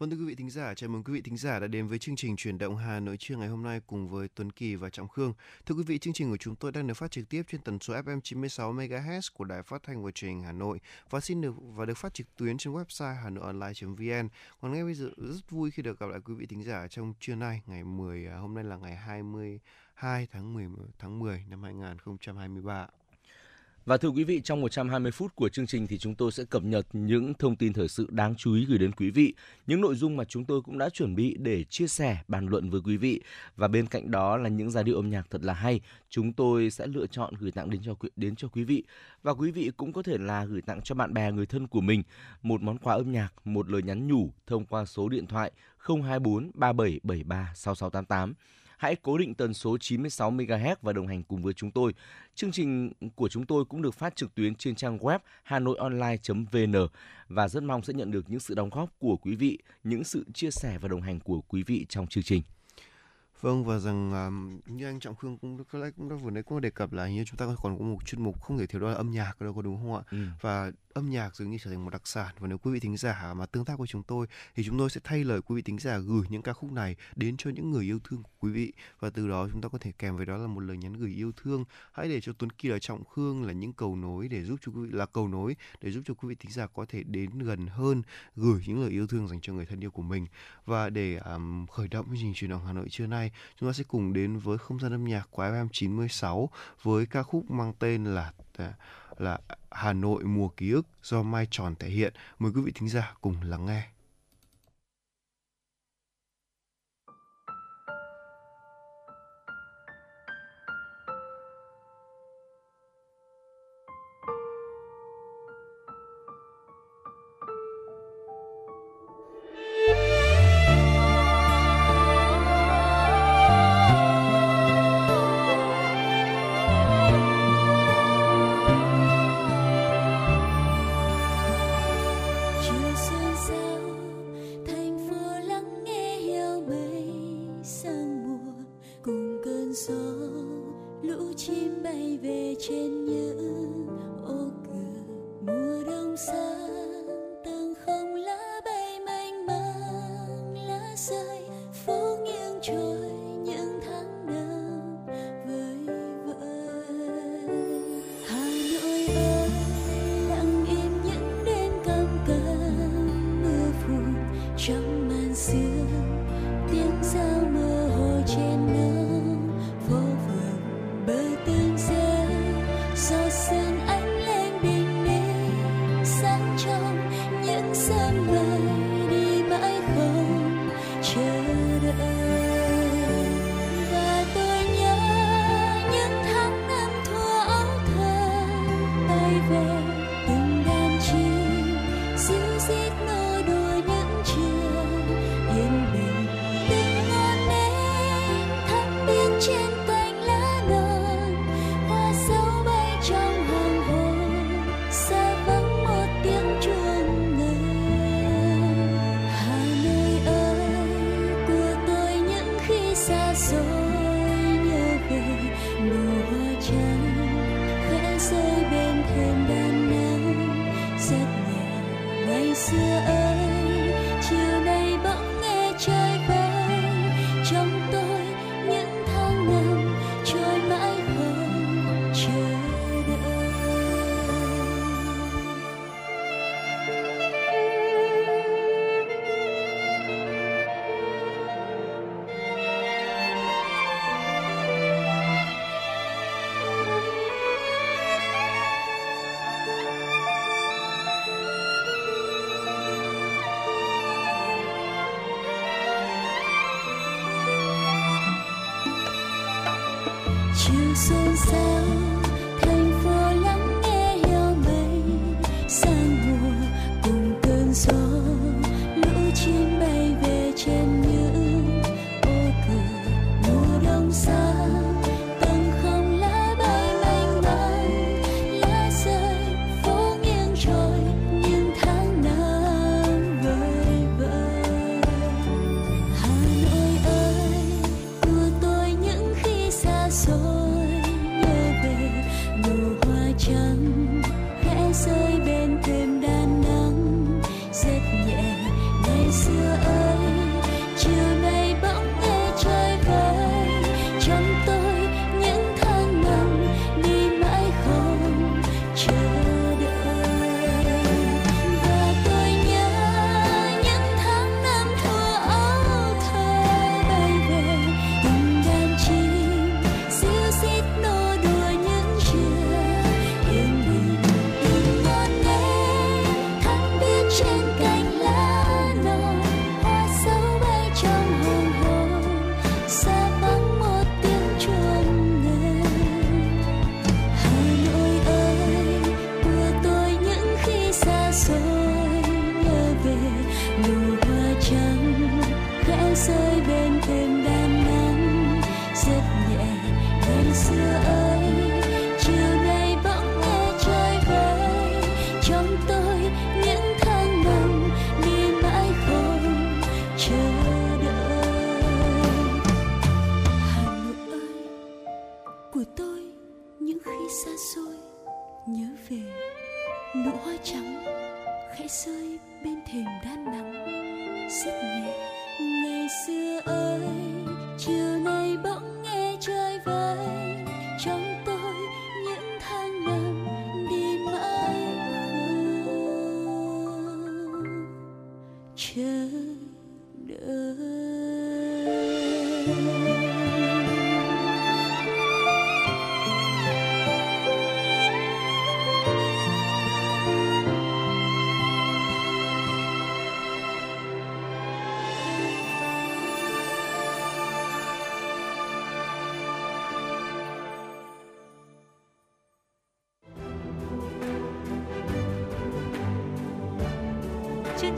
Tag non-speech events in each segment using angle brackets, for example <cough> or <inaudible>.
Vâng thưa quý vị thính giả, chào mừng quý vị thính giả đã đến với chương trình chuyển động Hà Nội trưa ngày hôm nay cùng với Tuấn Kỳ và Trọng Khương. Thưa quý vị, chương trình của chúng tôi đang được phát trực tiếp trên tần số FM 96 MHz của Đài Phát thanh và Truyền hình Hà Nội và xin được và được phát trực tuyến trên website hanoionline.vn. Còn ngay bây giờ rất vui khi được gặp lại quý vị thính giả trong trưa nay ngày 10 à, hôm nay là ngày 22 tháng 10 tháng 10 năm 2023. Và thưa quý vị, trong 120 phút của chương trình thì chúng tôi sẽ cập nhật những thông tin thời sự đáng chú ý gửi đến quý vị, những nội dung mà chúng tôi cũng đã chuẩn bị để chia sẻ, bàn luận với quý vị. Và bên cạnh đó là những giai điệu âm nhạc thật là hay, chúng tôi sẽ lựa chọn gửi tặng đến cho đến cho quý vị. Và quý vị cũng có thể là gửi tặng cho bạn bè người thân của mình một món quà âm nhạc, một lời nhắn nhủ thông qua số điện thoại 024 3773 6688 hãy cố định tần số 96 MHz và đồng hành cùng với chúng tôi. Chương trình của chúng tôi cũng được phát trực tuyến trên trang web hanoionline.vn và rất mong sẽ nhận được những sự đóng góp của quý vị, những sự chia sẻ và đồng hành của quý vị trong chương trình. Vâng và rằng um, như anh Trọng Khương cũng có lẽ cũng đã vừa nãy cũng đề cập là như chúng ta còn có một chuyên mục không thể thiếu đó là âm nhạc đâu có đúng không ạ? Ừ. Và âm nhạc dường như trở thành một đặc sản. Và nếu quý vị thính giả mà tương tác với chúng tôi thì chúng tôi sẽ thay lời quý vị thính giả gửi những ca khúc này đến cho những người yêu thương của quý vị. Và từ đó chúng ta có thể kèm với đó là một lời nhắn gửi yêu thương. Hãy để cho Tuấn Kỳ là Trọng Khương là những cầu nối để giúp cho quý vị là cầu nối để giúp cho quý vị thính giả có thể đến gần hơn gửi những lời yêu thương dành cho người thân yêu của mình. Và để um, khởi động chương trình truyền động Hà Nội trưa nay chúng ta sẽ cùng đến với không gian âm nhạc của FM 96 với ca khúc mang tên là à, là Hà Nội mùa ký ức do Mai Tròn thể hiện. Mời quý vị thính giả cùng lắng nghe.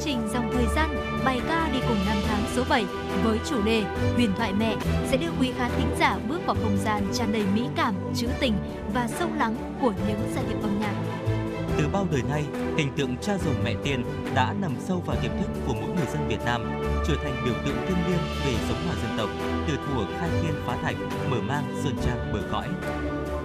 Trình Dòng Thời gian bài ca đi cùng năm tháng số 7 với chủ đề Huyền thoại mẹ sẽ đưa quý khán thính giả bước vào không gian tràn đầy mỹ cảm, trữ tình và sâu lắng của những giai điệu âm nhạc. Từ bao đời nay, hình tượng cha rồng mẹ tiên đã nằm sâu vào tiềm thức của mỗi người dân Việt Nam, trở thành biểu tượng thiêng liêng về giống hòa dân tộc, từ thuở khai thiên phá thạch, mở mang sơn trang bờ cõi.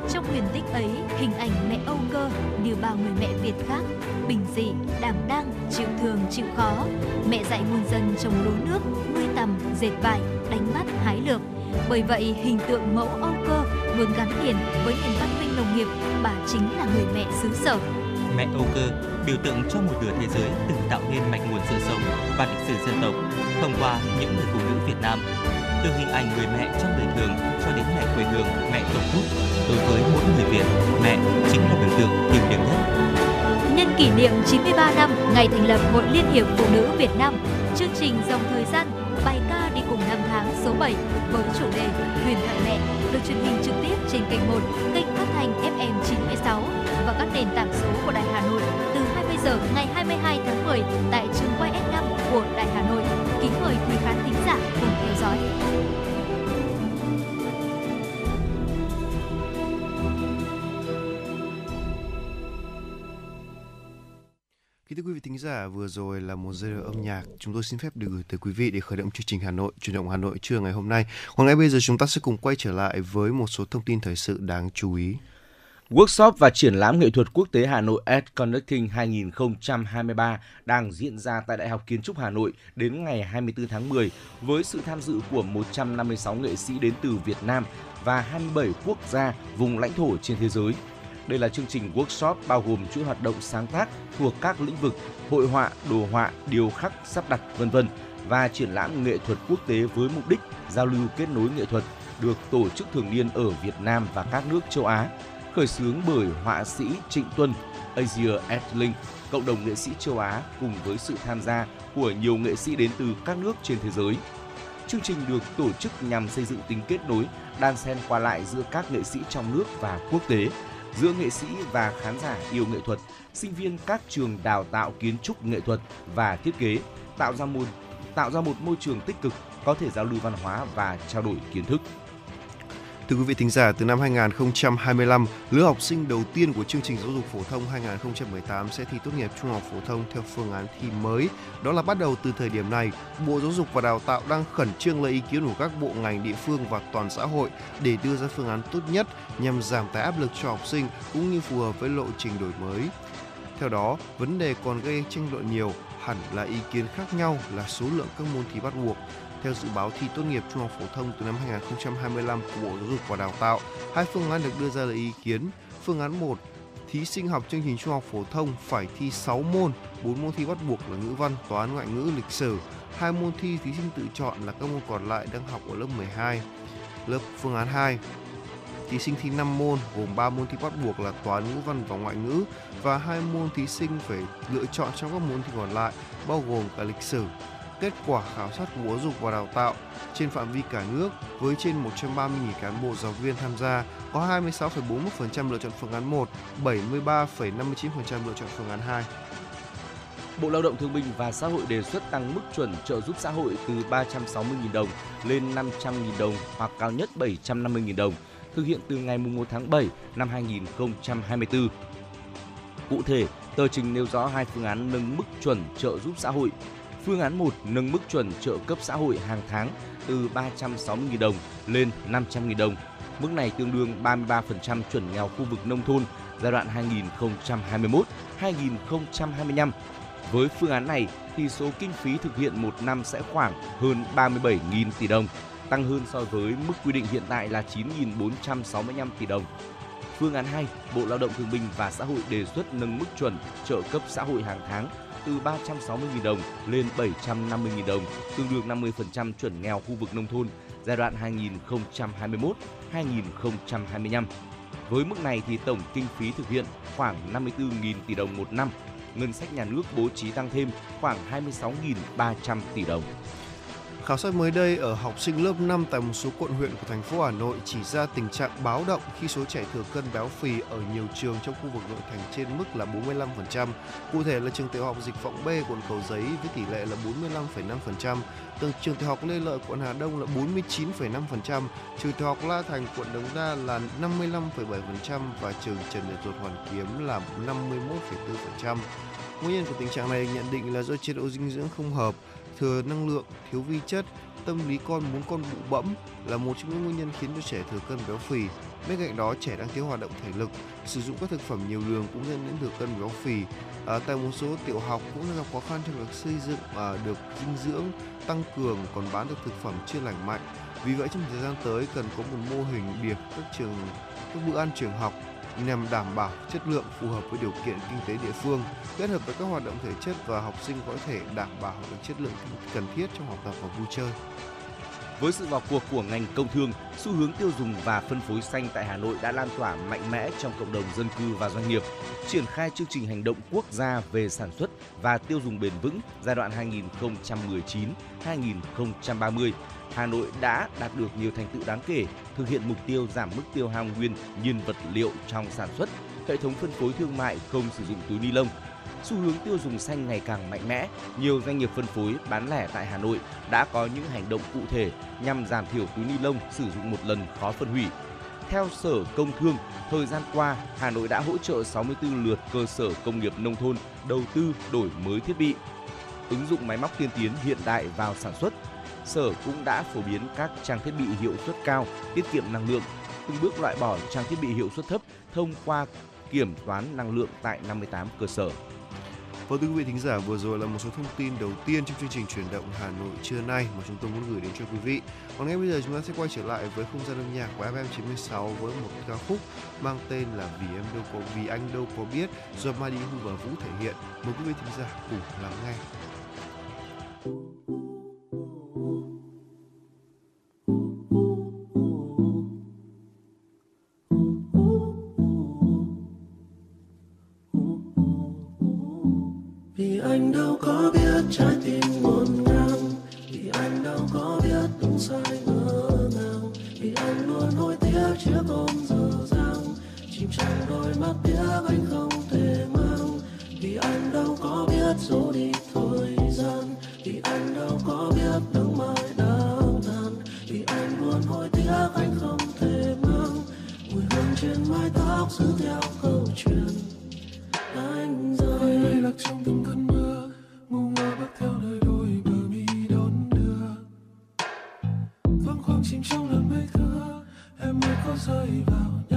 Trong huyền tích ấy, hình ảnh mẹ Âu Cơ như bao người mẹ Việt khác, bình dị, đảm đang, chịu thường, chịu khó. Mẹ dạy muôn dân trồng lúa nước, nuôi tầm, dệt vải, đánh bắt, hái lược Bởi vậy, hình tượng mẫu Âu Cơ luôn gắn liền với nền văn minh nông nghiệp, bà chính là người mẹ xứ sở. Mẹ Âu Cơ, biểu tượng cho một nửa thế giới từng tạo nên mạch nguồn sự sống và lịch sử dân tộc thông qua những người phụ nữ Việt Nam. Từ hình ảnh người mẹ trong đời thường cho đến mẹ quê hương, mẹ tổ quốc, đối với mỗi người Việt, mẹ chính là biểu tượng thiêng liêng nhất. Nhân kỷ niệm 93 năm ngày thành lập Hội Liên hiệp Phụ nữ Việt Nam, chương trình Dòng Thời gian bài ca đi cùng năm tháng số 7 với chủ đề Huyền thoại mẹ được truyền hình trực tiếp trên kênh 1, kênh phát thanh FM 96 và các nền tảng số của Đài Hà Nội từ 20 giờ ngày 22 tháng 10 tại trường quay S5 của Đài Hà Nội. Kính mời quý khán thính giả cùng theo dõi. Kính thưa quý vị thính giả, vừa rồi là một giai âm nhạc chúng tôi xin phép được gửi tới quý vị để khởi động chương trình Hà Nội, chuyển động Hà Nội trưa ngày hôm nay. Còn ngay bây giờ chúng ta sẽ cùng quay trở lại với một số thông tin thời sự đáng chú ý. Workshop và triển lãm nghệ thuật quốc tế Hà Nội Art Connecting 2023 đang diễn ra tại Đại học Kiến trúc Hà Nội đến ngày 24 tháng 10 với sự tham dự của 156 nghệ sĩ đến từ Việt Nam và 27 quốc gia, vùng lãnh thổ trên thế giới. Đây là chương trình workshop bao gồm chuỗi hoạt động sáng tác thuộc các lĩnh vực hội họa, đồ họa, điêu khắc, sắp đặt, vân vân và triển lãm nghệ thuật quốc tế với mục đích giao lưu kết nối nghệ thuật được tổ chức thường niên ở Việt Nam và các nước châu Á khởi xướng bởi họa sĩ Trịnh Tuân, Asia Art cộng đồng nghệ sĩ châu Á cùng với sự tham gia của nhiều nghệ sĩ đến từ các nước trên thế giới. Chương trình được tổ chức nhằm xây dựng tính kết nối, đan xen qua lại giữa các nghệ sĩ trong nước và quốc tế, giữa nghệ sĩ và khán giả yêu nghệ thuật, sinh viên các trường đào tạo kiến trúc nghệ thuật và thiết kế, tạo ra một tạo ra một môi trường tích cực có thể giao lưu văn hóa và trao đổi kiến thức. Thưa quý vị thính giả, từ năm 2025, lứa học sinh đầu tiên của chương trình giáo dục phổ thông 2018 sẽ thi tốt nghiệp trung học phổ thông theo phương án thi mới. Đó là bắt đầu từ thời điểm này, Bộ Giáo dục và Đào tạo đang khẩn trương lấy ý kiến của các bộ ngành địa phương và toàn xã hội để đưa ra phương án tốt nhất nhằm giảm tải áp lực cho học sinh cũng như phù hợp với lộ trình đổi mới. Theo đó, vấn đề còn gây tranh luận nhiều hẳn là ý kiến khác nhau là số lượng các môn thi bắt buộc. Theo dự báo thi tốt nghiệp trung học phổ thông từ năm 2025 của Bộ Giáo dục và Đào tạo, hai phương án được đưa ra là ý kiến. Phương án 1, thí sinh học chương trình trung học phổ thông phải thi 6 môn, 4 môn thi bắt buộc là ngữ văn, toán, ngoại ngữ, lịch sử. Hai môn thi thí sinh tự chọn là các môn còn lại đang học ở lớp 12. Lớp phương án 2, thí sinh thi 5 môn gồm 3 môn thi bắt buộc là toán, ngữ văn và ngoại ngữ và hai môn thí sinh phải lựa chọn trong các môn thi còn lại bao gồm cả lịch sử. Kết quả khảo sát của Bộ Giáo dục và Đào tạo trên phạm vi cả nước với trên 130.000 cán bộ giáo viên tham gia có 26,41% lựa chọn phương án 1, 73,59% lựa chọn phương án 2. Bộ Lao động Thương binh và Xã hội đề xuất tăng mức chuẩn trợ giúp xã hội từ 360.000 đồng lên 500.000 đồng hoặc cao nhất 750.000 đồng, thực hiện từ ngày 1 tháng 7 năm 2024. Cụ thể, tờ trình nêu rõ hai phương án nâng mức chuẩn trợ giúp xã hội. Phương án 1 nâng mức chuẩn trợ cấp xã hội hàng tháng từ 360.000 đồng lên 500.000 đồng. Mức này tương đương 33% chuẩn nghèo khu vực nông thôn giai đoạn 2021-2025. Với phương án này, thì số kinh phí thực hiện một năm sẽ khoảng hơn 37.000 tỷ đồng, tăng hơn so với mức quy định hiện tại là 9.465 tỷ đồng. Phương án 2, Bộ Lao động Thương binh và Xã hội đề xuất nâng mức chuẩn trợ cấp xã hội hàng tháng từ 360.000 đồng lên 750.000 đồng, tương đương 50% chuẩn nghèo khu vực nông thôn giai đoạn 2021-2025. Với mức này thì tổng kinh phí thực hiện khoảng 54.000 tỷ đồng một năm, ngân sách nhà nước bố trí tăng thêm khoảng 26.300 tỷ đồng. Khảo sát mới đây ở học sinh lớp 5 tại một số quận huyện của thành phố Hà Nội chỉ ra tình trạng báo động khi số trẻ thừa cân béo phì ở nhiều trường trong khu vực nội thành trên mức là 45%. Cụ thể là trường tiểu học Dịch Vọng B quận Cầu Giấy với tỷ lệ là 45,5%, trường trường tiểu học Lê Lợi quận Hà Đông là 49,5%, trường tiểu học La Thành quận Đống Đa là 55,7% và trường Trần Nhật Duật Hoàn Kiếm là 51,4%. Nguyên nhân của tình trạng này nhận định là do chế độ dinh dưỡng không hợp, thừa năng lượng, thiếu vi chất, tâm lý con muốn con bụ bẫm là một trong những nguyên nhân khiến cho trẻ thừa cân béo phì. Bên cạnh đó, trẻ đang thiếu hoạt động thể lực, sử dụng các thực phẩm nhiều đường cũng dẫn đến thừa cân béo phì. À, tại một số tiểu học cũng gặp khó khăn trong việc xây dựng à, được dinh dưỡng tăng cường còn bán được thực phẩm chưa lành mạnh. Vì vậy trong thời gian tới cần có một mô hình điểm các trường các bữa ăn trường học nhằm đảm bảo chất lượng phù hợp với điều kiện kinh tế địa phương, kết hợp với các hoạt động thể chất và học sinh có thể đảm bảo được chất lượng cần thiết trong học tập và vui chơi. Với sự vào cuộc của ngành công thương, xu hướng tiêu dùng và phân phối xanh tại Hà Nội đã lan tỏa mạnh mẽ trong cộng đồng dân cư và doanh nghiệp. Triển khai chương trình hành động quốc gia về sản xuất và tiêu dùng bền vững giai đoạn 2019-2030, Hà Nội đã đạt được nhiều thành tựu đáng kể, thực hiện mục tiêu giảm mức tiêu hao nguyên nhiên vật liệu trong sản xuất, hệ thống phân phối thương mại không sử dụng túi ni lông, xu hướng tiêu dùng xanh ngày càng mạnh mẽ, nhiều doanh nghiệp phân phối bán lẻ tại Hà Nội đã có những hành động cụ thể nhằm giảm thiểu túi ni lông sử dụng một lần khó phân hủy. Theo Sở Công Thương, thời gian qua, Hà Nội đã hỗ trợ 64 lượt cơ sở công nghiệp nông thôn đầu tư đổi mới thiết bị, ứng dụng máy móc tiên tiến hiện đại vào sản xuất. Sở cũng đã phổ biến các trang thiết bị hiệu suất cao, tiết kiệm năng lượng, từng bước loại bỏ trang thiết bị hiệu suất thấp thông qua kiểm toán năng lượng tại 58 cơ sở. Và thưa quý vị thính giả, vừa rồi là một số thông tin đầu tiên trong chương trình chuyển động Hà Nội trưa nay mà chúng tôi muốn gửi đến cho quý vị. Còn ngay bây giờ chúng ta sẽ quay trở lại với không gian âm nhạc của FM 96 với một ca khúc mang tên là Vì em đâu có vì anh đâu có biết do Madihu và Vũ thể hiện. Mời quý vị thính giả cùng lắng nghe. vì anh đâu có biết trái tim ngổn ngang. Vì anh đâu có biết đúng sai ngỡ ngàng vì anh luôn hối tiếc chiếc ôm dở dang. Chìm trong đôi mắt tiếc anh không thể mang. Vì anh đâu có biết dấu đi thời gian. Vì anh đâu có biết nắng mai đang tàn. Vì anh luôn hối tiếc anh không thể mang. Mùi hương trên mái tóc giữ theo câu chuyện anh rồi lay lạc trong từng cơn mưa, ngu ngơ bước theo nơi đôi bờ mi đón đưa. Vâng, Thoáng khoang chìm trong làn mây thưa, em mới có rơi vào nhăn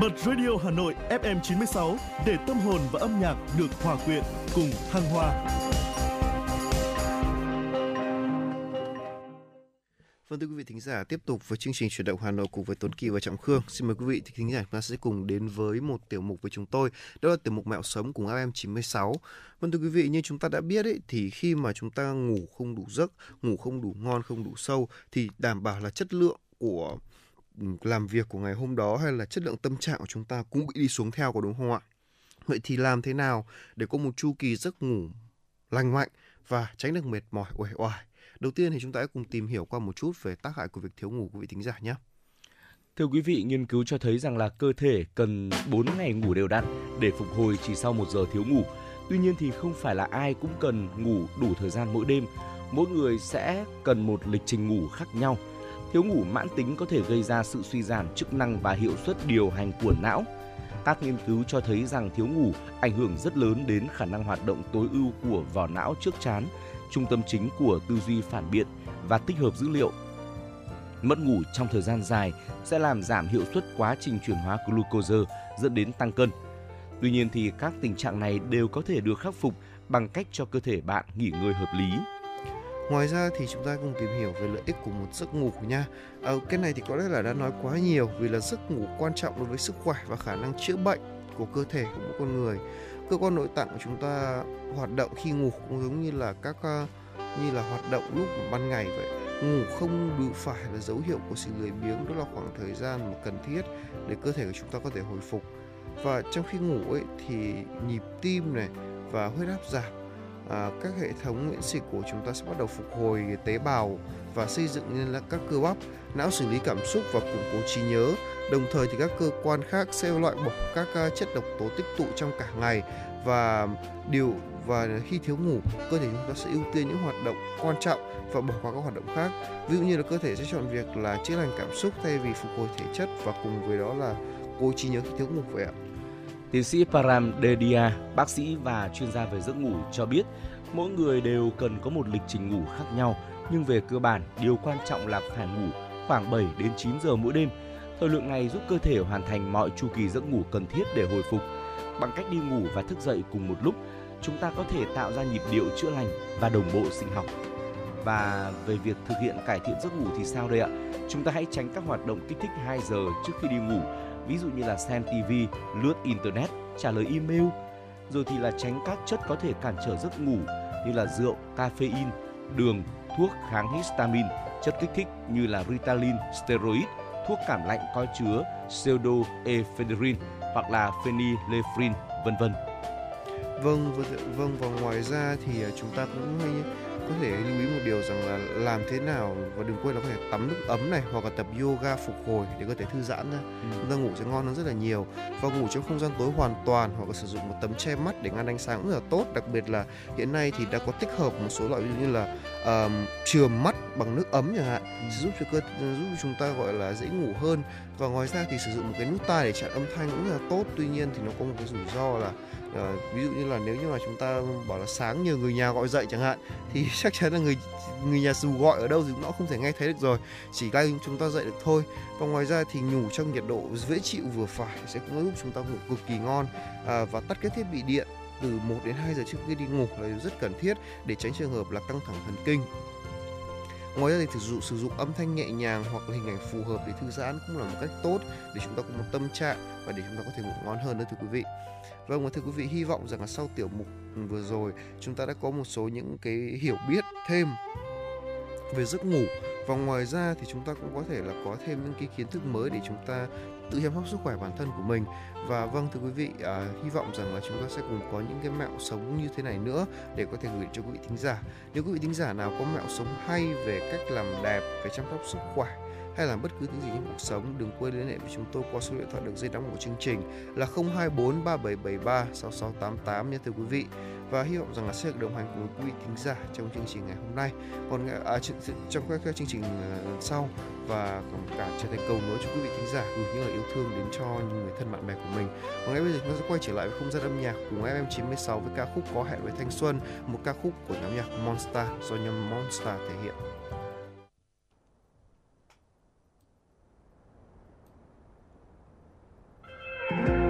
Bật Radio Hà Nội FM 96 để tâm hồn và âm nhạc được hòa quyện cùng thăng hoa. Vâng thưa quý vị thính giả, tiếp tục với chương trình chuyển động Hà Nội cùng với Tuấn Kỳ và Trọng Khương. Xin mời quý vị thính giả chúng ta sẽ cùng đến với một tiểu mục với chúng tôi, đó là tiểu mục Mẹo sống cùng FM 96. Vâng thưa quý vị, như chúng ta đã biết ấy, thì khi mà chúng ta ngủ không đủ giấc, ngủ không đủ ngon, không đủ sâu thì đảm bảo là chất lượng của làm việc của ngày hôm đó hay là chất lượng tâm trạng của chúng ta cũng bị đi xuống theo có đúng không ạ? Vậy thì làm thế nào để có một chu kỳ giấc ngủ lành mạnh và tránh được mệt mỏi uể oải? Đầu tiên thì chúng ta hãy cùng tìm hiểu qua một chút về tác hại của việc thiếu ngủ của vị thính giả nhé. Thưa quý vị, nghiên cứu cho thấy rằng là cơ thể cần 4 ngày ngủ đều đặn để phục hồi chỉ sau 1 giờ thiếu ngủ. Tuy nhiên thì không phải là ai cũng cần ngủ đủ thời gian mỗi đêm. Mỗi người sẽ cần một lịch trình ngủ khác nhau. Thiếu ngủ mãn tính có thể gây ra sự suy giảm chức năng và hiệu suất điều hành của não. Các nghiên cứu cho thấy rằng thiếu ngủ ảnh hưởng rất lớn đến khả năng hoạt động tối ưu của vỏ não trước chán, trung tâm chính của tư duy phản biện và tích hợp dữ liệu. Mất ngủ trong thời gian dài sẽ làm giảm hiệu suất quá trình chuyển hóa glucose dẫn đến tăng cân. Tuy nhiên thì các tình trạng này đều có thể được khắc phục bằng cách cho cơ thể bạn nghỉ ngơi hợp lý. Ngoài ra thì chúng ta cùng tìm hiểu về lợi ích của một giấc ngủ nha. À, cái này thì có lẽ là đã nói quá nhiều vì là giấc ngủ quan trọng đối với sức khỏe và khả năng chữa bệnh của cơ thể của mỗi con người. Cơ quan nội tạng của chúng ta hoạt động khi ngủ cũng giống như là các à, như là hoạt động lúc ban ngày vậy. Ngủ không đủ phải là dấu hiệu của sự lười biếng, đó là khoảng thời gian mà cần thiết để cơ thể của chúng ta có thể hồi phục. Và trong khi ngủ ấy thì nhịp tim này và huyết áp giảm à, các hệ thống miễn dịch của chúng ta sẽ bắt đầu phục hồi tế bào và xây dựng nên là các cơ bắp. Não xử lý cảm xúc và củng cố trí nhớ. Đồng thời thì các cơ quan khác sẽ loại bỏ các à, chất độc tố tích tụ trong cả ngày và điều và khi thiếu ngủ cơ thể chúng ta sẽ ưu tiên những hoạt động quan trọng và bỏ qua các hoạt động khác. Ví dụ như là cơ thể sẽ chọn việc là chữa lành cảm xúc thay vì phục hồi thể chất và cùng với đó là cố trí nhớ khi thiếu ngủ vậy ạ. Tiến sĩ Param Dedia, bác sĩ và chuyên gia về giấc ngủ cho biết, mỗi người đều cần có một lịch trình ngủ khác nhau, nhưng về cơ bản, điều quan trọng là phải ngủ khoảng 7 đến 9 giờ mỗi đêm. Thời lượng này giúp cơ thể hoàn thành mọi chu kỳ giấc ngủ cần thiết để hồi phục. Bằng cách đi ngủ và thức dậy cùng một lúc, chúng ta có thể tạo ra nhịp điệu chữa lành và đồng bộ sinh học. Và về việc thực hiện cải thiện giấc ngủ thì sao đây ạ? Chúng ta hãy tránh các hoạt động kích thích 2 giờ trước khi đi ngủ, ví dụ như là xem TV, lướt internet, trả lời email, rồi thì là tránh các chất có thể cản trở giấc ngủ như là rượu, caffeine, đường, thuốc kháng histamine, chất kích thích như là Ritalin, steroid, thuốc cảm lạnh có chứa pseudoephedrine hoặc là phenylephrine, vân vân. Vâng, vâng, vâng và ngoài ra thì à, chúng ta cũng hay có thể lưu ý một điều rằng là làm thế nào và đừng quên là có thể tắm nước ấm này hoặc là tập yoga phục hồi để có thể thư giãn ra ừ. chúng ta ngủ sẽ ngon hơn rất là nhiều và ngủ trong không gian tối hoàn toàn hoặc là sử dụng một tấm che mắt để ngăn ánh sáng cũng rất là tốt đặc biệt là hiện nay thì đã có tích hợp một số loại ví dụ như là chườm mắt bằng nước ấm chẳng hạn ừ. sẽ giúp cho cơ giúp cho chúng ta gọi là dễ ngủ hơn và ngoài ra thì sử dụng một cái nút tai để chặn âm thanh cũng rất là tốt. Tuy nhiên thì nó có một cái rủi ro là uh, ví dụ như là nếu như mà chúng ta bảo là sáng nhờ người nhà gọi dậy chẳng hạn thì <laughs> chắc chắn là người người nhà dù gọi ở đâu thì nó không thể nghe thấy được rồi. Chỉ tay chúng ta dậy được thôi. Và ngoài ra thì ngủ trong nhiệt độ dễ chịu vừa phải sẽ cũng giúp chúng ta ngủ cực kỳ ngon. Uh, và tắt các thiết bị điện từ 1 đến 2 giờ trước khi đi ngủ là điều rất cần thiết để tránh trường hợp là căng thẳng thần kinh ngoài ra thì sử dụng sử dụng âm thanh nhẹ nhàng hoặc là hình ảnh phù hợp để thư giãn cũng là một cách tốt để chúng ta có một tâm trạng và để chúng ta có thể ngủ ngon hơn nữa thưa quý vị. Vâng và thưa quý vị, hy vọng rằng là sau tiểu mục vừa rồi, chúng ta đã có một số những cái hiểu biết thêm về giấc ngủ. Và ngoài ra thì chúng ta cũng có thể là có thêm những cái kiến thức mới để chúng ta tự chăm sóc sức khỏe bản thân của mình. Và vâng thưa quý vị à, hy vọng rằng là chúng ta sẽ cùng có những cái mẹo sống như thế này nữa để có thể gửi cho quý vị thính giả. Nếu quý vị thính giả nào có mẹo sống hay về cách làm đẹp về chăm sóc sức khỏe hay làm bất cứ thứ gì trong cuộc sống đừng quên liên hệ với chúng tôi qua số điện thoại đường dây nóng của chương trình là 024 3773 6688 nhé thưa quý vị. Và hy vọng rằng là sẽ được đồng hành cùng quý vị thính giả trong chương trình ngày hôm nay. Còn à, trong các, các chương trình à, sau và còn cả trở thành cầu nối cho quý vị thính giả gửi những lời yêu thương đến cho những người thân bạn bè của mình. Và ngay bây giờ chúng ta sẽ quay trở lại với không gian âm nhạc cùng FM96 với ca khúc có hẹn với thanh xuân một ca khúc của nhóm nhạc Monster do nhóm Monster thể hiện. Ngày sau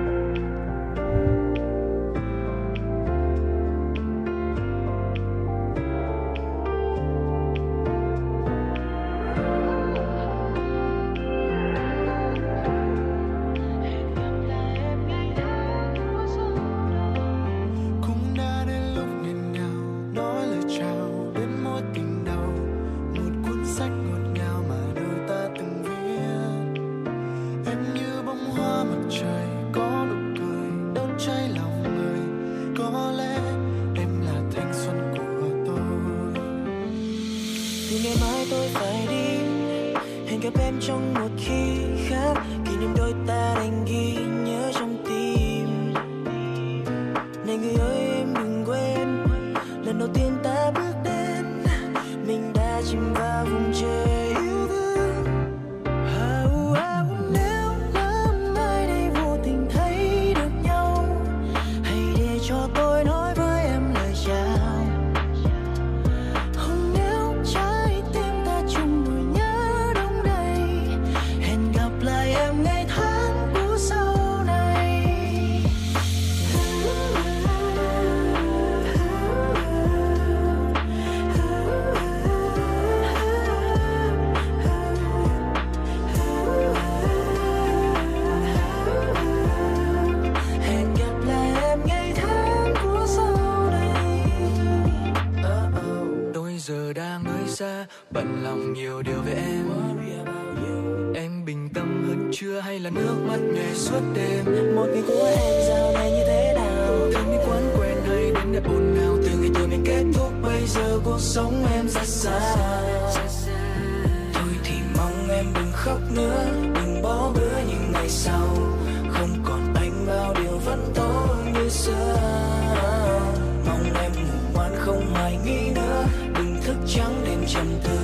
trầm tư.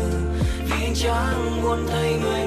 Vì chẳng muốn thấy người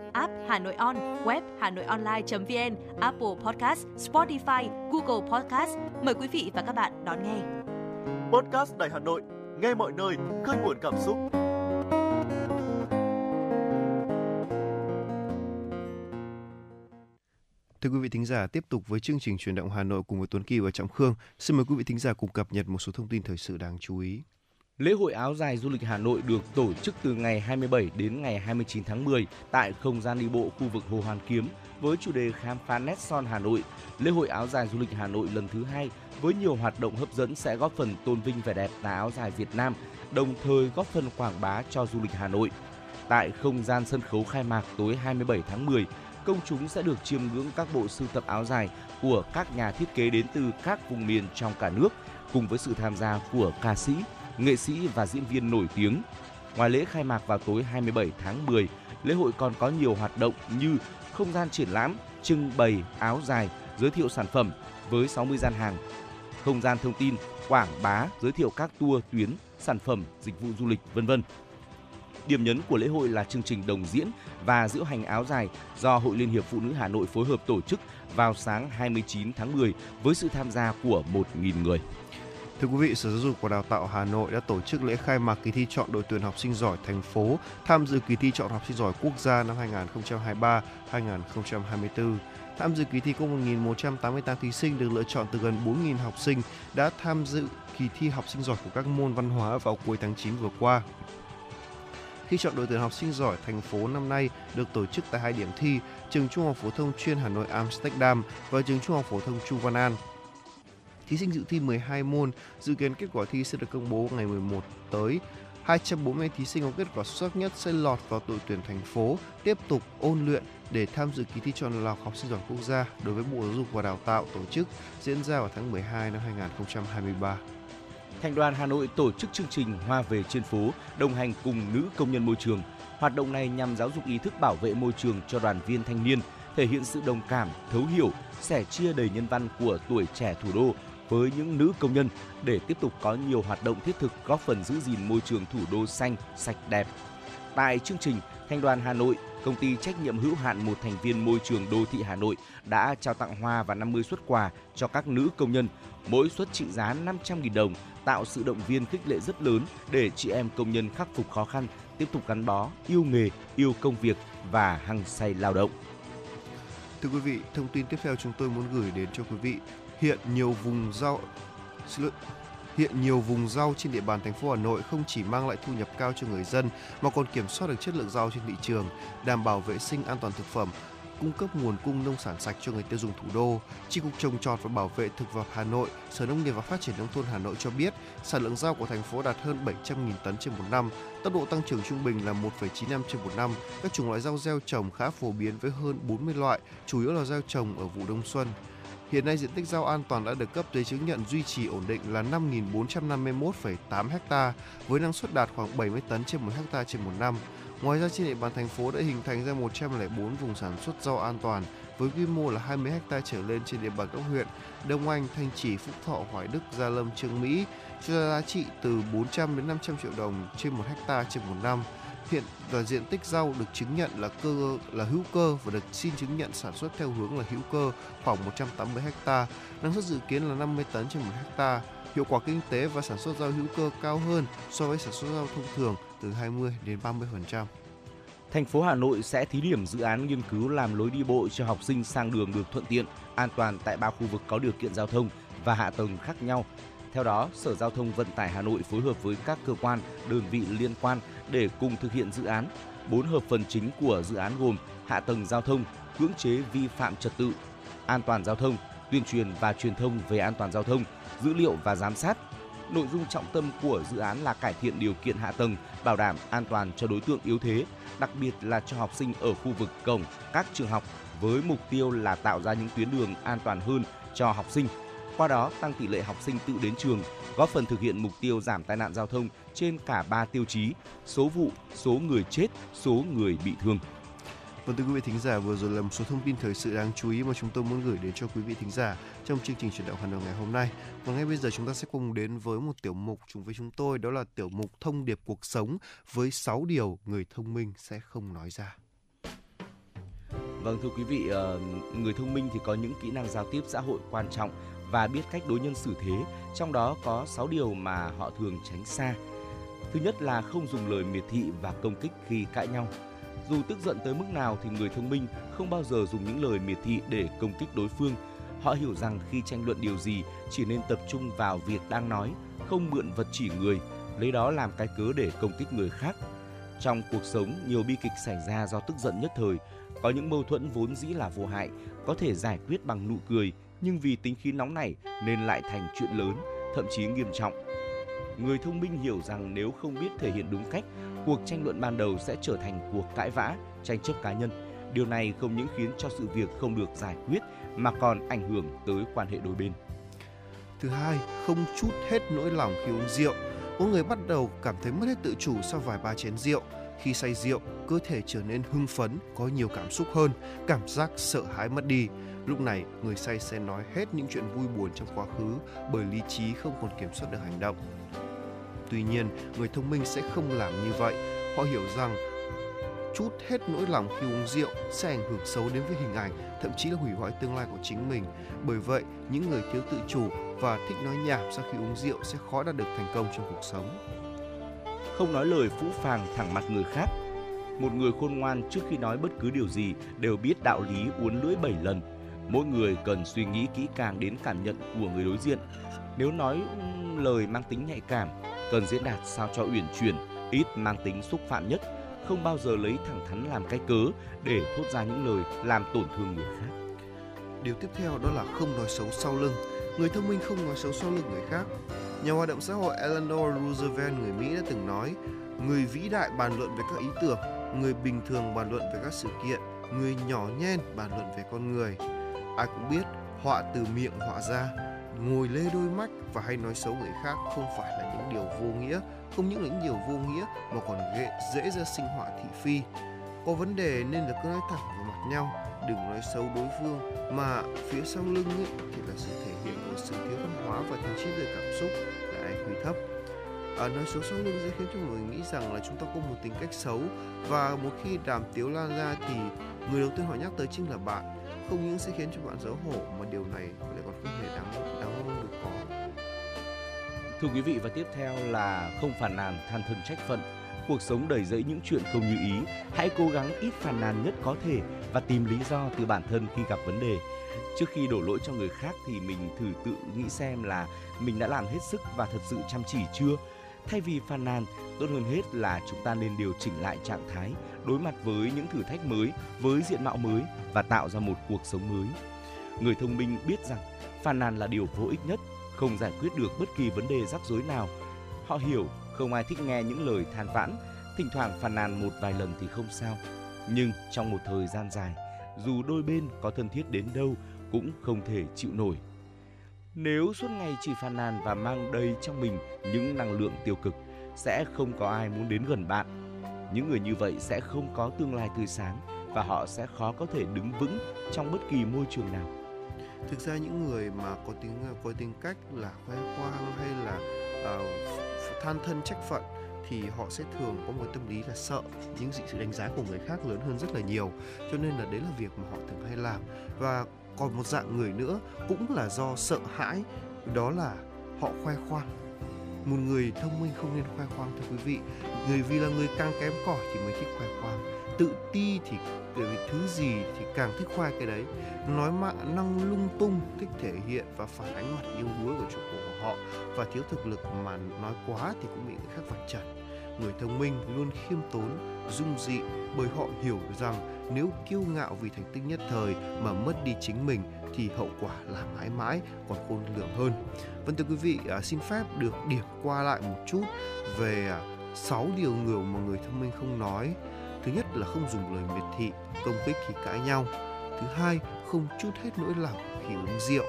app Hà Nội On, web Hà Nội Online.vn, Apple Podcast, Spotify, Google Podcast. Mời quý vị và các bạn đón nghe. Podcast Đài Hà Nội, nghe mọi nơi, khơi nguồn cảm xúc. Thưa quý vị thính giả, tiếp tục với chương trình truyền động Hà Nội cùng với Tuấn Kỳ và Trọng Khương. Xin mời quý vị thính giả cùng cập nhật một số thông tin thời sự đáng chú ý. Lễ hội áo dài du lịch Hà Nội được tổ chức từ ngày 27 đến ngày 29 tháng 10 tại không gian đi bộ khu vực Hồ Hoàn Kiếm với chủ đề khám phá nét son Hà Nội. Lễ hội áo dài du lịch Hà Nội lần thứ hai với nhiều hoạt động hấp dẫn sẽ góp phần tôn vinh vẻ đẹp tà áo dài Việt Nam, đồng thời góp phần quảng bá cho du lịch Hà Nội. Tại không gian sân khấu khai mạc tối 27 tháng 10, công chúng sẽ được chiêm ngưỡng các bộ sưu tập áo dài của các nhà thiết kế đến từ các vùng miền trong cả nước cùng với sự tham gia của ca sĩ, nghệ sĩ và diễn viên nổi tiếng. Ngoài lễ khai mạc vào tối 27 tháng 10, lễ hội còn có nhiều hoạt động như không gian triển lãm, trưng bày áo dài, giới thiệu sản phẩm với 60 gian hàng, không gian thông tin, quảng bá, giới thiệu các tour tuyến, sản phẩm, dịch vụ du lịch, vân vân. Điểm nhấn của lễ hội là chương trình đồng diễn và diễu hành áo dài do Hội Liên hiệp Phụ nữ Hà Nội phối hợp tổ chức vào sáng 29 tháng 10 với sự tham gia của 1.000 người. Thưa quý vị, Sở Giáo dục và Đào tạo Hà Nội đã tổ chức lễ khai mạc kỳ thi chọn đội tuyển học sinh giỏi thành phố tham dự kỳ thi chọn học sinh giỏi quốc gia năm 2023-2024. Tham dự kỳ thi có 1.188 thí sinh được lựa chọn từ gần 4.000 học sinh đã tham dự kỳ thi học sinh giỏi của các môn văn hóa vào cuối tháng 9 vừa qua. Khi chọn đội tuyển học sinh giỏi thành phố năm nay được tổ chức tại hai điểm thi, trường Trung học phổ thông chuyên Hà Nội Amsterdam và trường Trung học phổ thông Chu Văn An. Thí sinh dự thi 12 môn, dự kiến kết quả thi sẽ được công bố ngày 11 tới. 240 thí sinh có kết quả xuất sắc nhất sẽ lọt vào đội tuyển thành phố tiếp tục ôn luyện để tham dự kỳ thi chọn lọc học sinh giỏi quốc gia đối với Bộ Giáo dục và Đào tạo tổ chức diễn ra vào tháng 12 năm 2023. Thành đoàn Hà Nội tổ chức chương trình Hoa về trên phố đồng hành cùng nữ công nhân môi trường. Hoạt động này nhằm giáo dục ý thức bảo vệ môi trường cho đoàn viên thanh niên, thể hiện sự đồng cảm, thấu hiểu, sẻ chia đầy nhân văn của tuổi trẻ thủ đô với những nữ công nhân để tiếp tục có nhiều hoạt động thiết thực góp phần giữ gìn môi trường thủ đô xanh, sạch đẹp. Tại chương trình, Thành đoàn Hà Nội, công ty trách nhiệm hữu hạn một thành viên môi trường đô thị Hà Nội đã trao tặng hoa và 50 xuất quà cho các nữ công nhân, mỗi suất trị giá 500.000 đồng, tạo sự động viên khích lệ rất lớn để chị em công nhân khắc phục khó khăn, tiếp tục gắn bó, yêu nghề, yêu công việc và hăng say lao động. Thưa quý vị, thông tin tiếp theo chúng tôi muốn gửi đến cho quý vị. Hiện nhiều vùng rau Hiện nhiều vùng rau trên địa bàn thành phố Hà Nội không chỉ mang lại thu nhập cao cho người dân mà còn kiểm soát được chất lượng rau trên thị trường, đảm bảo vệ sinh an toàn thực phẩm, cung cấp nguồn cung nông sản sạch cho người tiêu dùng thủ đô. Chi cục trồng trọt và bảo vệ thực vật Hà Nội, Sở Nông nghiệp và Phát triển nông thôn Hà Nội cho biết, sản lượng rau của thành phố đạt hơn 700.000 tấn trên một năm, tốc độ tăng trưởng trung bình là 1,95 trên một năm. Các chủng loại rau gieo trồng khá phổ biến với hơn 40 loại, chủ yếu là gieo trồng ở vụ đông xuân. Hiện nay diện tích rau an toàn đã được cấp giấy chứng nhận duy trì ổn định là 5.451,8 ha với năng suất đạt khoảng 70 tấn trên 1 ha trên một năm. Ngoài ra trên địa bàn thành phố đã hình thành ra 104 vùng sản xuất rau an toàn với quy mô là 20 ha trở lên trên địa bàn các huyện Đông Anh, Thanh Trì, Phúc Thọ, Hoài Đức, Gia Lâm, Trương Mỹ cho giá trị từ 400 đến 500 triệu đồng trên 1 ha trên một năm. Hiện và diện tích rau được chứng nhận là cơ là hữu cơ và được xin chứng nhận sản xuất theo hướng là hữu cơ khoảng 180 ha, năng suất dự kiến là 50 tấn trên 1 ha. Hiệu quả kinh tế và sản xuất rau hữu cơ cao hơn so với sản xuất rau thông thường từ 20 đến 30%. Thành phố Hà Nội sẽ thí điểm dự án nghiên cứu làm lối đi bộ cho học sinh sang đường được thuận tiện, an toàn tại ba khu vực có điều kiện giao thông và hạ tầng khác nhau. Theo đó, Sở Giao thông Vận tải Hà Nội phối hợp với các cơ quan, đơn vị liên quan để cùng thực hiện dự án. Bốn hợp phần chính của dự án gồm hạ tầng giao thông, cưỡng chế vi phạm trật tự, an toàn giao thông, tuyên truyền và truyền thông về an toàn giao thông, dữ liệu và giám sát. Nội dung trọng tâm của dự án là cải thiện điều kiện hạ tầng, bảo đảm an toàn cho đối tượng yếu thế, đặc biệt là cho học sinh ở khu vực cổng các trường học với mục tiêu là tạo ra những tuyến đường an toàn hơn cho học sinh. Qua đó tăng tỷ lệ học sinh tự đến trường, góp phần thực hiện mục tiêu giảm tai nạn giao thông trên cả 3 tiêu chí: số vụ, số người chết, số người bị thương. Vâng thưa quý vị thính giả, vừa rồi là một số thông tin thời sự đáng chú ý mà chúng tôi muốn gửi đến cho quý vị thính giả trong chương trình chuyển động Hà Nội ngày hôm nay. Và ngay bây giờ chúng ta sẽ cùng đến với một tiểu mục chung với chúng tôi, đó là tiểu mục thông điệp cuộc sống với 6 điều người thông minh sẽ không nói ra. Vâng thưa quý vị, ờ, người thông minh thì có những kỹ năng giao tiếp xã hội quan trọng và biết cách đối nhân xử thế, trong đó có 6 điều mà họ thường tránh xa. Thứ nhất là không dùng lời miệt thị và công kích khi cãi nhau. Dù tức giận tới mức nào thì người thông minh không bao giờ dùng những lời miệt thị để công kích đối phương. Họ hiểu rằng khi tranh luận điều gì chỉ nên tập trung vào việc đang nói, không mượn vật chỉ người, lấy đó làm cái cớ để công kích người khác. Trong cuộc sống, nhiều bi kịch xảy ra do tức giận nhất thời. Có những mâu thuẫn vốn dĩ là vô hại, có thể giải quyết bằng nụ cười, nhưng vì tính khí nóng này nên lại thành chuyện lớn, thậm chí nghiêm trọng. Người thông minh hiểu rằng nếu không biết thể hiện đúng cách, cuộc tranh luận ban đầu sẽ trở thành cuộc cãi vã, tranh chấp cá nhân. Điều này không những khiến cho sự việc không được giải quyết mà còn ảnh hưởng tới quan hệ đôi bên. Thứ hai, không chút hết nỗi lòng khi uống rượu. Có người bắt đầu cảm thấy mất hết tự chủ sau vài ba chén rượu. Khi say rượu, cơ thể trở nên hưng phấn, có nhiều cảm xúc hơn, cảm giác sợ hãi mất đi. Lúc này, người say sẽ nói hết những chuyện vui buồn trong quá khứ bởi lý trí không còn kiểm soát được hành động. Tuy nhiên, người thông minh sẽ không làm như vậy. Họ hiểu rằng chút hết nỗi lòng khi uống rượu sẽ ảnh hưởng xấu đến với hình ảnh, thậm chí là hủy hoại tương lai của chính mình. Bởi vậy, những người thiếu tự chủ và thích nói nhảm sau khi uống rượu sẽ khó đạt được thành công trong cuộc sống. Không nói lời phũ phàng thẳng mặt người khác. Một người khôn ngoan trước khi nói bất cứ điều gì đều biết đạo lý uốn lưỡi bảy lần. Mỗi người cần suy nghĩ kỹ càng đến cảm nhận của người đối diện. Nếu nói lời mang tính nhạy cảm, cần diễn đạt sao cho uyển chuyển, ít mang tính xúc phạm nhất, không bao giờ lấy thẳng thắn làm cái cớ để thốt ra những lời làm tổn thương người khác. Điều tiếp theo đó là không nói xấu sau lưng. Người thông minh không nói xấu sau lưng người khác. Nhà hoạt động xã hội Eleanor Roosevelt người Mỹ đã từng nói, người vĩ đại bàn luận về các ý tưởng, người bình thường bàn luận về các sự kiện, người nhỏ nhen bàn luận về con người. Ai cũng biết, họa từ miệng họa ra, ngồi lê đôi mắt và hay nói xấu người khác không phải là những điều vô nghĩa, không những là những điều vô nghĩa mà còn dễ ra sinh họa thị phi. Có vấn đề nên là cứ nói thẳng vào mặt nhau, đừng nói xấu đối phương mà phía sau lưng ấy thì là sự thể của sự thiếu văn hóa và thiếu chí về cảm xúc là ai thấp. À, nói xấu sau lưng sẽ khiến cho mọi người nghĩ rằng là chúng ta có một tính cách xấu và một khi đàm tiếu lan ra thì người đầu tiên họ nhắc tới chính là bạn. Không những sẽ khiến cho bạn xấu hổ mà điều này lại còn không hề đáng đáng mong được có. Thưa quý vị và tiếp theo là không phản nàn than thân trách phận. Cuộc sống đầy rẫy những chuyện không như ý. Hãy cố gắng ít phàn nàn nhất có thể và tìm lý do từ bản thân khi gặp vấn đề trước khi đổ lỗi cho người khác thì mình thử tự nghĩ xem là mình đã làm hết sức và thật sự chăm chỉ chưa? Thay vì phàn nàn, tốt hơn hết là chúng ta nên điều chỉnh lại trạng thái, đối mặt với những thử thách mới, với diện mạo mới và tạo ra một cuộc sống mới. Người thông minh biết rằng phàn nàn là điều vô ích nhất, không giải quyết được bất kỳ vấn đề rắc rối nào. Họ hiểu không ai thích nghe những lời than vãn, thỉnh thoảng phàn nàn một vài lần thì không sao. Nhưng trong một thời gian dài, dù đôi bên có thân thiết đến đâu cũng không thể chịu nổi. Nếu suốt ngày chỉ phàn nàn và mang đầy trong mình những năng lượng tiêu cực sẽ không có ai muốn đến gần bạn. Những người như vậy sẽ không có tương lai tươi sáng và họ sẽ khó có thể đứng vững trong bất kỳ môi trường nào. Thực ra những người mà có tính có tính cách là khoe khoang hay là uh, than thân trách phận thì họ sẽ thường có một tâm lý là sợ những sự đánh giá của người khác lớn hơn rất là nhiều. Cho nên là đấy là việc mà họ thường hay làm. Và còn một dạng người nữa cũng là do sợ hãi, đó là họ khoe khoang. Một người thông minh không nên khoe khoang, thưa quý vị. Người vì là người càng kém cỏi thì mới thích khoe khoang. Tự ti thì cái thứ gì thì càng thích khoe cái đấy. Nói mạng năng lung tung, thích thể hiện và phản ánh mặt yếu đuối của chủ của họ và thiếu thực lực mà nói quá thì cũng bị người khác vạch trần. Người thông minh luôn khiêm tốn, dung dị bởi họ hiểu rằng nếu kiêu ngạo vì thành tích nhất thời mà mất đi chính mình thì hậu quả là mãi mãi còn khôn lường hơn. Vâng thưa quý vị, à, xin phép được điểm qua lại một chút về à, 6 điều ngược mà người thông minh không nói. Thứ nhất là không dùng lời miệt thị, công kích khi cãi nhau. Thứ hai, không chút hết nỗi lòng khi uống rượu.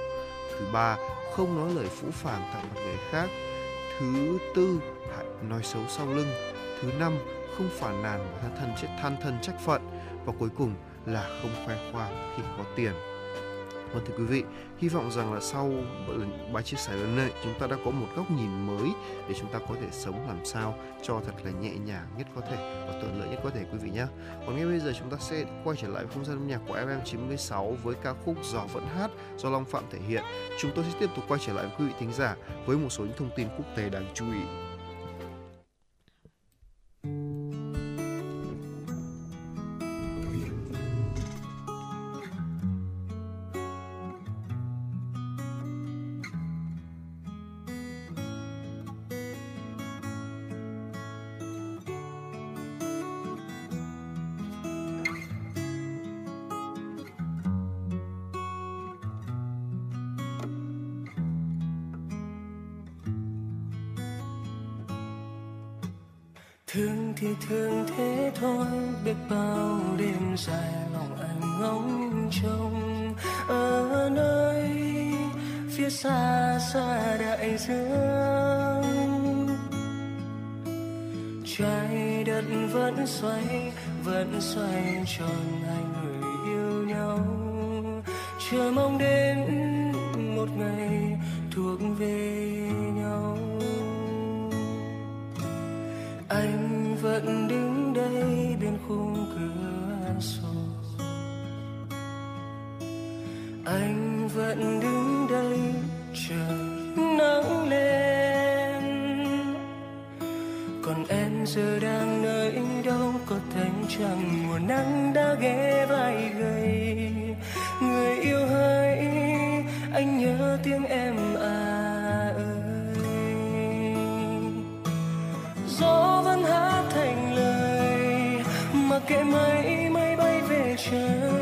Thứ ba, không nói lời phũ phàng tại mặt người khác. Thứ tư, hãy nói xấu sau lưng. Thứ năm, không phản nàn và than thân than thân trách phận và cuối cùng là không khoe khoang khi có tiền Vâng thưa quý vị, hy vọng rằng là sau bài chia sẻ lần này chúng ta đã có một góc nhìn mới để chúng ta có thể sống làm sao cho thật là nhẹ nhàng nhất có thể và thuận lợi nhất có thể quý vị nhé. Còn ngay bây giờ chúng ta sẽ quay trở lại không gian âm nhạc của FM96 với ca khúc Gió vẫn hát do Long Phạm thể hiện. Chúng tôi sẽ tiếp tục quay trở lại với quý vị thính giả với một số những thông tin quốc tế đáng chú ý. Thì thường thế thôi. Biết bao đêm dài lòng anh ngóng trông. Ở nơi phía xa xa đại dương. Trái đất vẫn xoay vẫn xoay tròn hai người yêu nhau. Chờ mong đến một ngày thuộc về nhau anh vẫn đứng đây bên khung cửa sổ. Anh vẫn đứng đây chờ nắng lên. Còn em giờ đang nơi đâu có thấy chẳng mùa nắng đã ghé vai gầy. Người yêu hỡi, anh nhớ tiếng em gió vẫn hát thành lời. Mà kệ mây mây bay về trời.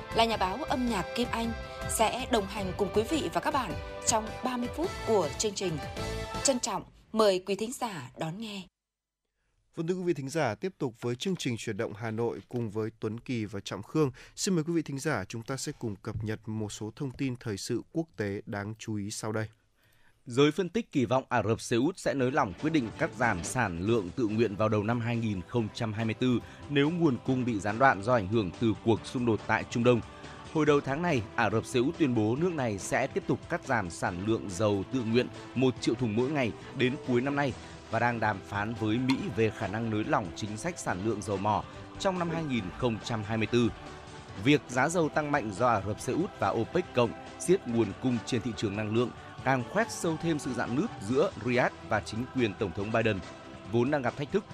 là nhà báo âm nhạc Kim Anh sẽ đồng hành cùng quý vị và các bạn trong 30 phút của chương trình. Trân trọng mời quý thính giả đón nghe. Vâng thưa quý vị thính giả, tiếp tục với chương trình chuyển động Hà Nội cùng với Tuấn Kỳ và Trọng Khương. Xin mời quý vị thính giả chúng ta sẽ cùng cập nhật một số thông tin thời sự quốc tế đáng chú ý sau đây. Giới phân tích kỳ vọng Ả Rập Xê Út sẽ nới lỏng quyết định cắt giảm sản lượng tự nguyện vào đầu năm 2024 nếu nguồn cung bị gián đoạn do ảnh hưởng từ cuộc xung đột tại Trung Đông. Hồi đầu tháng này, Ả Rập Xê Út tuyên bố nước này sẽ tiếp tục cắt giảm sản lượng dầu tự nguyện 1 triệu thùng mỗi ngày đến cuối năm nay và đang đàm phán với Mỹ về khả năng nới lỏng chính sách sản lượng dầu mỏ trong năm 2024. Việc giá dầu tăng mạnh do Ả Rập Xê Út và OPEC cộng siết nguồn cung trên thị trường năng lượng càng khoét sâu thêm sự dạn nứt giữa Riyadh và chính quyền Tổng thống Biden, vốn đang gặp thách thức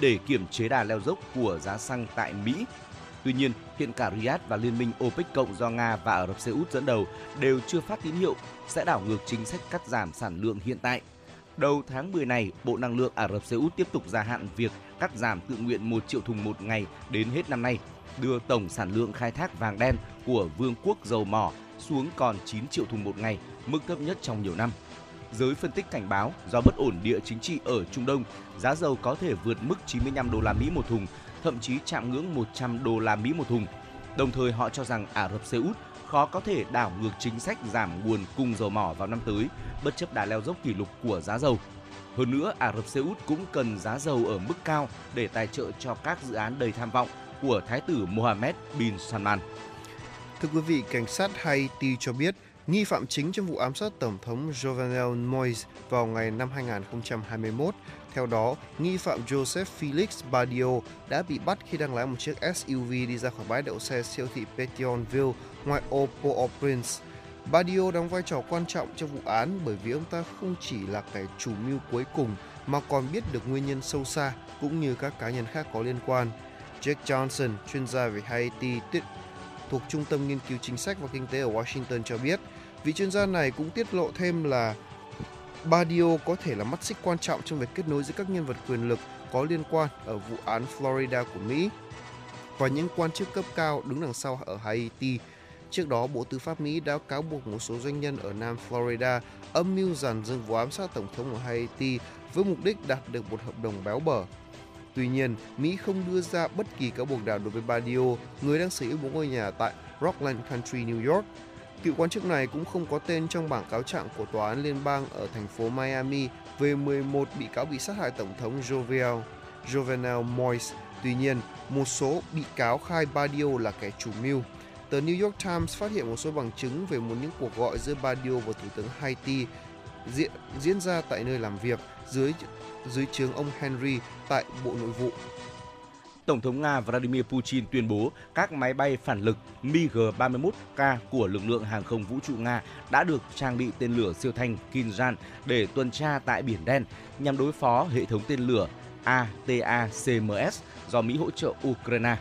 để kiểm chế đà leo dốc của giá xăng tại Mỹ. Tuy nhiên, hiện cả Riyadh và Liên minh OPEC cộng do Nga và Ả Rập Xê Út dẫn đầu đều chưa phát tín hiệu sẽ đảo ngược chính sách cắt giảm sản lượng hiện tại. Đầu tháng 10 này, Bộ Năng lượng Ả Rập Xê Út tiếp tục gia hạn việc cắt giảm tự nguyện 1 triệu thùng một ngày đến hết năm nay, đưa tổng sản lượng khai thác vàng đen của Vương quốc dầu mỏ xuống còn 9 triệu thùng một ngày, mức thấp nhất trong nhiều năm. Giới phân tích cảnh báo do bất ổn địa chính trị ở Trung Đông, giá dầu có thể vượt mức 95 đô la Mỹ một thùng, thậm chí chạm ngưỡng 100 đô la Mỹ một thùng. Đồng thời họ cho rằng Ả Rập Xê Út khó có thể đảo ngược chính sách giảm nguồn cung dầu mỏ vào năm tới, bất chấp đà leo dốc kỷ lục của giá dầu. Hơn nữa, Ả Rập Xê Út cũng cần giá dầu ở mức cao để tài trợ cho các dự án đầy tham vọng của Thái tử Mohammed bin Salman. Thưa quý vị, cảnh sát Haiti cho biết nghi phạm chính trong vụ ám sát Tổng thống Jovenel Moise vào ngày năm 2021. Theo đó, nghi phạm Joseph Felix Badio đã bị bắt khi đang lái một chiếc SUV đi ra khỏi bãi đậu xe siêu thị Petionville, ngoại ô Port-au-Prince. Badio đóng vai trò quan trọng trong vụ án bởi vì ông ta không chỉ là kẻ chủ mưu cuối cùng mà còn biết được nguyên nhân sâu xa cũng như các cá nhân khác có liên quan. Jake Johnson, chuyên gia về Haiti tiết thuộc Trung tâm Nghiên cứu Chính sách và Kinh tế ở Washington cho biết, vị chuyên gia này cũng tiết lộ thêm là Badio có thể là mắt xích quan trọng trong việc kết nối giữa các nhân vật quyền lực có liên quan ở vụ án Florida của Mỹ và những quan chức cấp cao đứng đằng sau ở Haiti. Trước đó, Bộ Tư pháp Mỹ đã cáo buộc một số doanh nhân ở Nam Florida âm mưu dàn dựng vụ ám sát Tổng thống ở Haiti với mục đích đạt được một hợp đồng béo bở. Tuy nhiên, Mỹ không đưa ra bất kỳ cáo buộc nào đối với Badio, người đang sở hữu một ngôi nhà tại Rockland Country, New York. Cựu quan chức này cũng không có tên trong bảng cáo trạng của Tòa án Liên bang ở thành phố Miami về 11 bị cáo bị sát hại Tổng thống Jovenel, Jovenel Moise. Tuy nhiên, một số bị cáo khai Badio là kẻ chủ mưu. Tờ New York Times phát hiện một số bằng chứng về một những cuộc gọi giữa Badio và Thủ tướng Haiti diễn, diễn ra tại nơi làm việc dưới dưới trướng ông Henry tại Bộ Nội vụ. Tổng thống Nga Vladimir Putin tuyên bố các máy bay phản lực MiG-31K của lực lượng hàng không vũ trụ Nga đã được trang bị tên lửa siêu thanh Kinzhan để tuần tra tại Biển Đen nhằm đối phó hệ thống tên lửa ATACMS do Mỹ hỗ trợ Ukraine.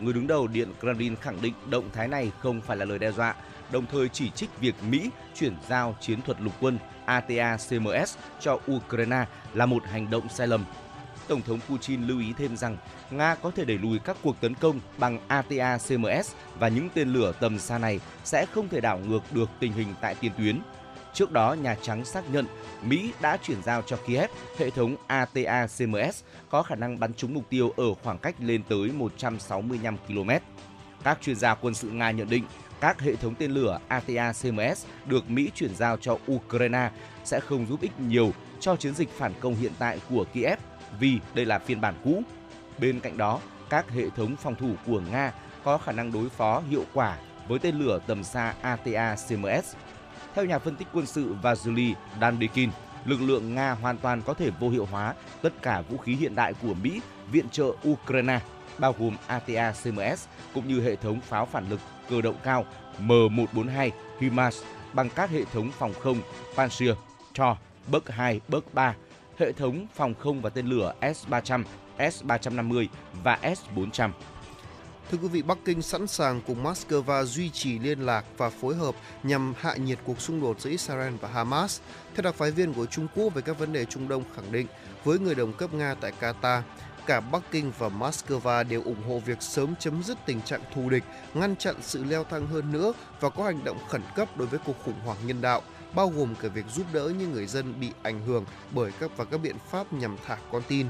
Người đứng đầu Điện Kremlin khẳng định động thái này không phải là lời đe dọa, đồng thời chỉ trích việc Mỹ chuyển giao chiến thuật lục quân ATACMS cho Ukraine là một hành động sai lầm. Tổng thống Putin lưu ý thêm rằng Nga có thể đẩy lùi các cuộc tấn công bằng ATACMS và những tên lửa tầm xa này sẽ không thể đảo ngược được tình hình tại tiền tuyến. Trước đó, Nhà Trắng xác nhận Mỹ đã chuyển giao cho Kiev hệ thống ATACMS có khả năng bắn trúng mục tiêu ở khoảng cách lên tới 165 km. Các chuyên gia quân sự Nga nhận định các hệ thống tên lửa ATACMS được Mỹ chuyển giao cho Ukraine sẽ không giúp ích nhiều cho chiến dịch phản công hiện tại của Kiev vì đây là phiên bản cũ. Bên cạnh đó, các hệ thống phòng thủ của Nga có khả năng đối phó hiệu quả với tên lửa tầm xa ATACMS. Theo nhà phân tích quân sự Vasily Dandikin, lực lượng Nga hoàn toàn có thể vô hiệu hóa tất cả vũ khí hiện đại của Mỹ viện trợ Ukraine, bao gồm ATA CMS cũng như hệ thống pháo phản lực cơ động cao M142 HIMARS bằng các hệ thống phòng không Pantsir, Tor, Bug 2, Bug 3, hệ thống phòng không và tên lửa S-300, S-350 và S-400. Thưa quý vị, Bắc Kinh sẵn sàng cùng Moscow duy trì liên lạc và phối hợp nhằm hạ nhiệt cuộc xung đột giữa Israel và Hamas. Theo đặc phái viên của Trung Quốc về các vấn đề Trung Đông khẳng định với người đồng cấp Nga tại Qatar, cả Bắc Kinh và Moscow đều ủng hộ việc sớm chấm dứt tình trạng thù địch, ngăn chặn sự leo thang hơn nữa và có hành động khẩn cấp đối với cuộc khủng hoảng nhân đạo, bao gồm cả việc giúp đỡ những người dân bị ảnh hưởng bởi các và các biện pháp nhằm thả con tin.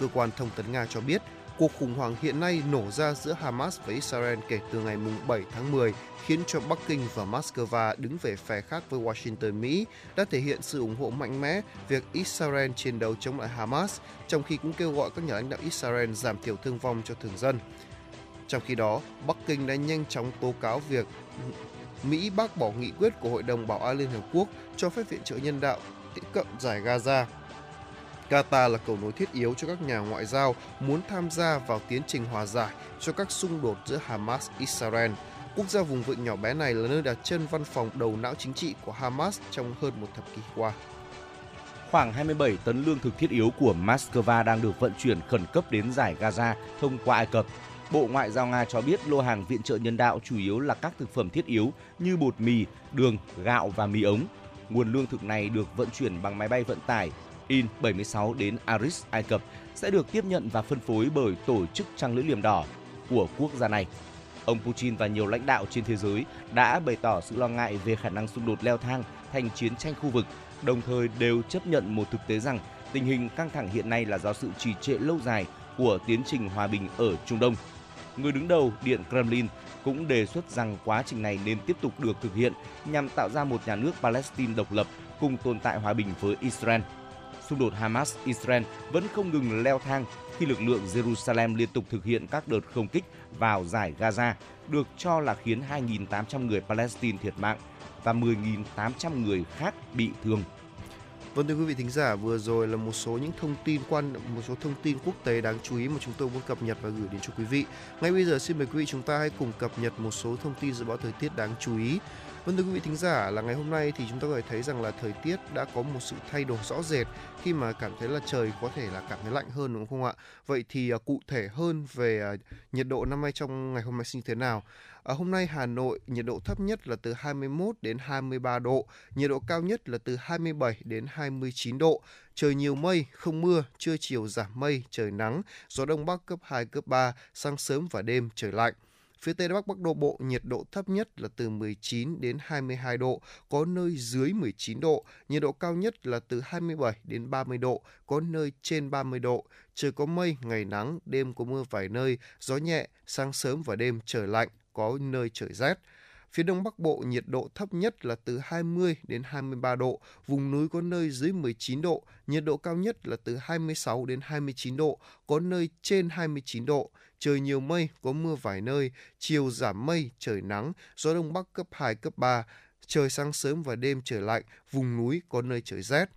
Cơ quan thông tấn Nga cho biết, cuộc khủng hoảng hiện nay nổ ra giữa Hamas và Israel kể từ ngày 7 tháng 10 khiến cho Bắc Kinh và Moscow đứng về phe khác với Washington Mỹ đã thể hiện sự ủng hộ mạnh mẽ việc Israel chiến đấu chống lại Hamas, trong khi cũng kêu gọi các nhà lãnh đạo Israel giảm thiểu thương vong cho thường dân. Trong khi đó, Bắc Kinh đã nhanh chóng tố cáo việc Mỹ bác bỏ nghị quyết của Hội đồng Bảo an Liên Hợp Quốc cho phép viện trợ nhân đạo tiếp cận giải Gaza. Qatar là cầu nối thiết yếu cho các nhà ngoại giao muốn tham gia vào tiến trình hòa giải cho các xung đột giữa Hamas-Israel. Quốc gia vùng vịnh nhỏ bé này là nơi đặt chân văn phòng đầu não chính trị của Hamas trong hơn một thập kỷ qua. Khoảng 27 tấn lương thực thiết yếu của Moscow đang được vận chuyển khẩn cấp đến giải Gaza thông qua Ai Cập. Bộ Ngoại giao Nga cho biết lô hàng viện trợ nhân đạo chủ yếu là các thực phẩm thiết yếu như bột mì, đường, gạo và mì ống. Nguồn lương thực này được vận chuyển bằng máy bay vận tải In-76 đến Aris, Ai Cập sẽ được tiếp nhận và phân phối bởi Tổ chức Trăng lưỡi liềm đỏ của quốc gia này. Ông Putin và nhiều lãnh đạo trên thế giới đã bày tỏ sự lo ngại về khả năng xung đột leo thang thành chiến tranh khu vực, đồng thời đều chấp nhận một thực tế rằng tình hình căng thẳng hiện nay là do sự trì trệ lâu dài của tiến trình hòa bình ở Trung Đông. Người đứng đầu Điện Kremlin cũng đề xuất rằng quá trình này nên tiếp tục được thực hiện nhằm tạo ra một nhà nước Palestine độc lập cùng tồn tại hòa bình với Israel xung đột Hamas-Israel vẫn không ngừng leo thang khi lực lượng Jerusalem liên tục thực hiện các đợt không kích vào giải Gaza, được cho là khiến 2.800 người Palestine thiệt mạng và 10.800 người khác bị thương. Vâng thưa quý vị thính giả, vừa rồi là một số những thông tin quan một số thông tin quốc tế đáng chú ý mà chúng tôi muốn cập nhật và gửi đến cho quý vị. Ngay bây giờ xin mời quý vị chúng ta hãy cùng cập nhật một số thông tin dự báo thời tiết đáng chú ý. Vâng thưa quý vị thính giả là ngày hôm nay thì chúng ta có thể thấy rằng là thời tiết đã có một sự thay đổi rõ rệt khi mà cảm thấy là trời có thể là cảm thấy lạnh hơn đúng không ạ? Vậy thì uh, cụ thể hơn về uh, nhiệt độ năm nay trong ngày hôm nay như thế nào? Ở hôm nay Hà Nội nhiệt độ thấp nhất là từ 21 đến 23 độ, nhiệt độ cao nhất là từ 27 đến 29 độ. Trời nhiều mây, không mưa, trưa chiều giảm mây, trời nắng, gió đông bắc cấp 2 cấp 3, sáng sớm và đêm trời lạnh. Phía Tây Bắc Bắc Độ Bộ nhiệt độ thấp nhất là từ 19 đến 22 độ, có nơi dưới 19 độ, nhiệt độ cao nhất là từ 27 đến 30 độ, có nơi trên 30 độ. Trời có mây, ngày nắng, đêm có mưa vài nơi, gió nhẹ, sáng sớm và đêm trời lạnh, có nơi trời rét. Phía Đông Bắc Bộ nhiệt độ thấp nhất là từ 20 đến 23 độ, vùng núi có nơi dưới 19 độ, nhiệt độ cao nhất là từ 26 đến 29 độ, có nơi trên 29 độ. Trời nhiều mây, có mưa vài nơi, chiều giảm mây, trời nắng, gió Đông Bắc cấp 2, cấp 3, trời sáng sớm và đêm trời lạnh, vùng núi có nơi trời rét.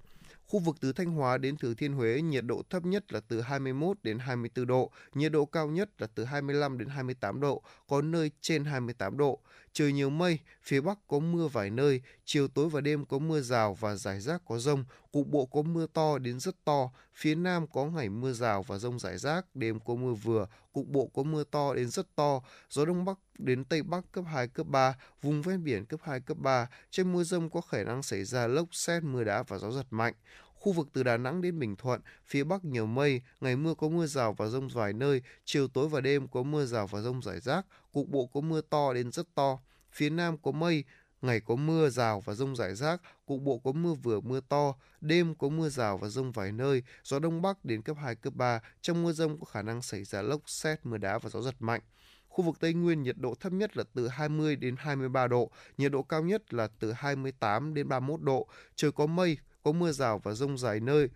Khu vực từ Thanh Hóa đến Thừa Thiên Huế nhiệt độ thấp nhất là từ 21 đến 24 độ, nhiệt độ cao nhất là từ 25 đến 28 độ, có nơi trên 28 độ. Trời nhiều mây, phía Bắc có mưa vài nơi, chiều tối và đêm có mưa rào và rải rác có rông, cục bộ có mưa to đến rất to, phía Nam có ngày mưa rào và rông rải rác, đêm có mưa vừa, cục bộ có mưa to đến rất to, gió Đông Bắc đến Tây Bắc cấp 2, cấp 3, vùng ven biển cấp 2, cấp 3, trên mưa rông có khả năng xảy ra lốc xét, mưa đá và gió giật mạnh. Khu vực từ Đà Nẵng đến Bình Thuận, phía Bắc nhiều mây, ngày mưa có mưa rào và rông vài nơi, chiều tối và đêm có mưa rào và rông rải rác, cục bộ có mưa to đến rất to. Phía Nam có mây, ngày có mưa rào và rông rải rác, cục bộ có mưa vừa mưa to, đêm có mưa rào và rông vài nơi, gió đông bắc đến cấp 2, cấp 3, trong mưa rông có khả năng xảy ra lốc xét, mưa đá và gió giật mạnh. Khu vực Tây Nguyên nhiệt độ thấp nhất là từ 20 đến 23 độ, nhiệt độ cao nhất là từ 28 đến 31 độ, trời có mây, có mưa rào và rông vài nơi,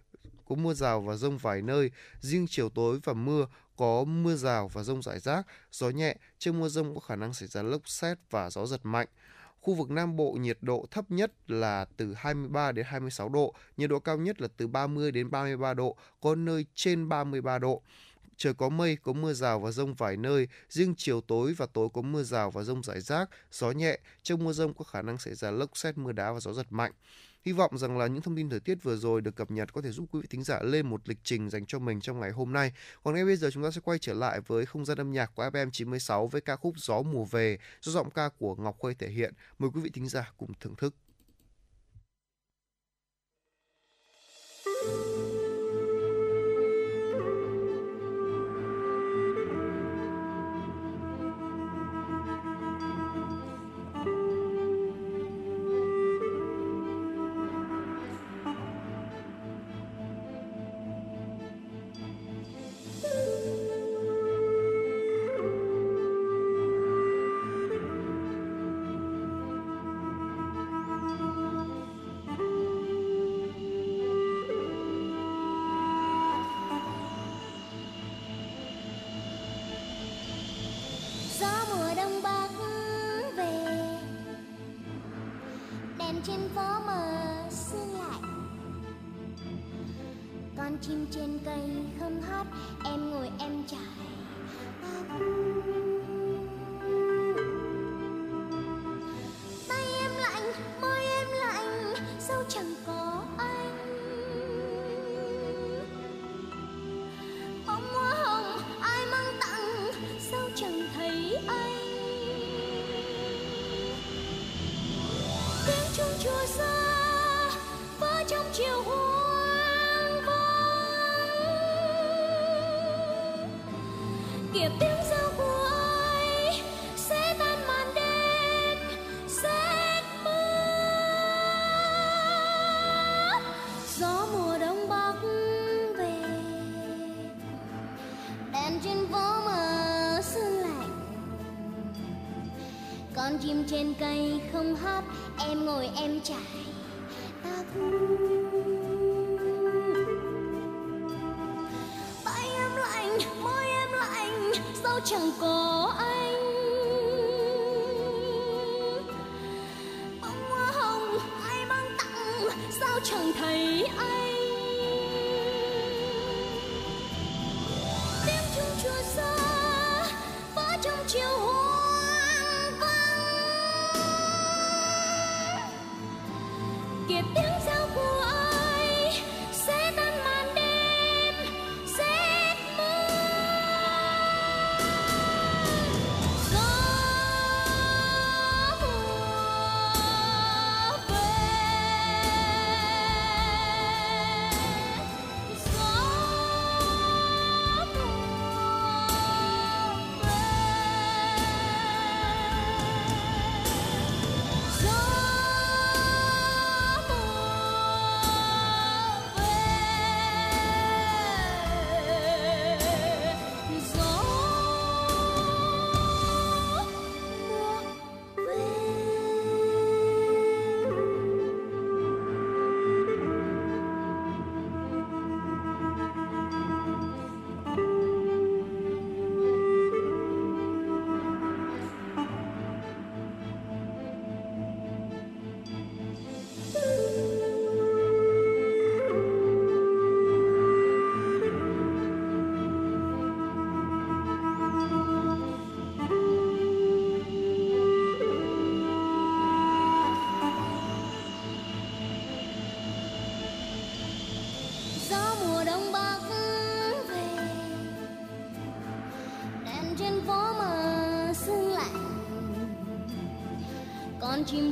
có mưa rào và rông vài nơi, riêng chiều tối và mưa có mưa rào và rông rải rác, gió nhẹ, trong mưa rông có khả năng xảy ra lốc xét và gió giật mạnh. Khu vực Nam Bộ nhiệt độ thấp nhất là từ 23 đến 26 độ, nhiệt độ cao nhất là từ 30 đến 33 độ, có nơi trên 33 độ. Trời có mây, có mưa rào và rông vài nơi, riêng chiều tối và tối có mưa rào và rông rải rác, gió nhẹ, trong mưa rông có khả năng xảy ra lốc xét mưa đá và gió giật mạnh. Hy vọng rằng là những thông tin thời tiết vừa rồi được cập nhật có thể giúp quý vị thính giả lên một lịch trình dành cho mình trong ngày hôm nay. Còn ngay bây giờ chúng ta sẽ quay trở lại với không gian âm nhạc của FM 96 với ca khúc Gió mùa về do giọng ca của Ngọc Khuê thể hiện. Mời quý vị thính giả cùng thưởng thức. Ngồi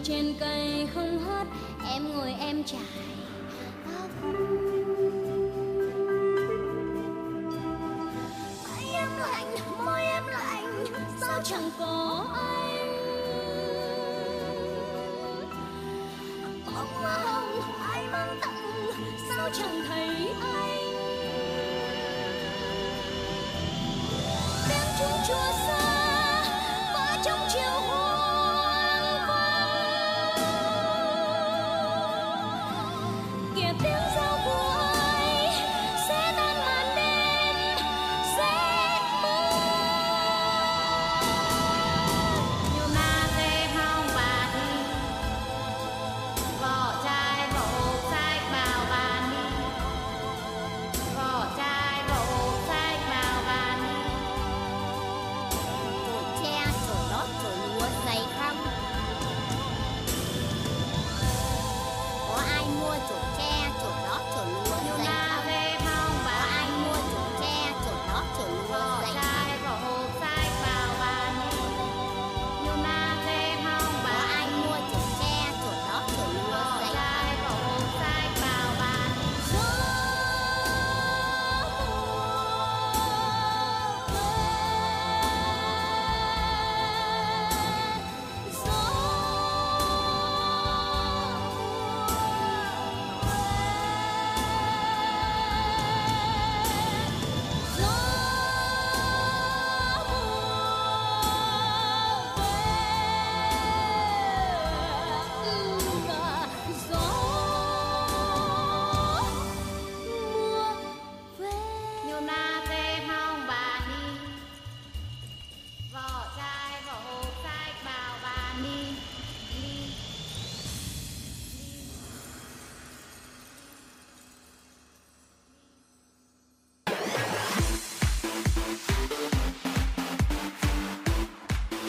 trên cây không hát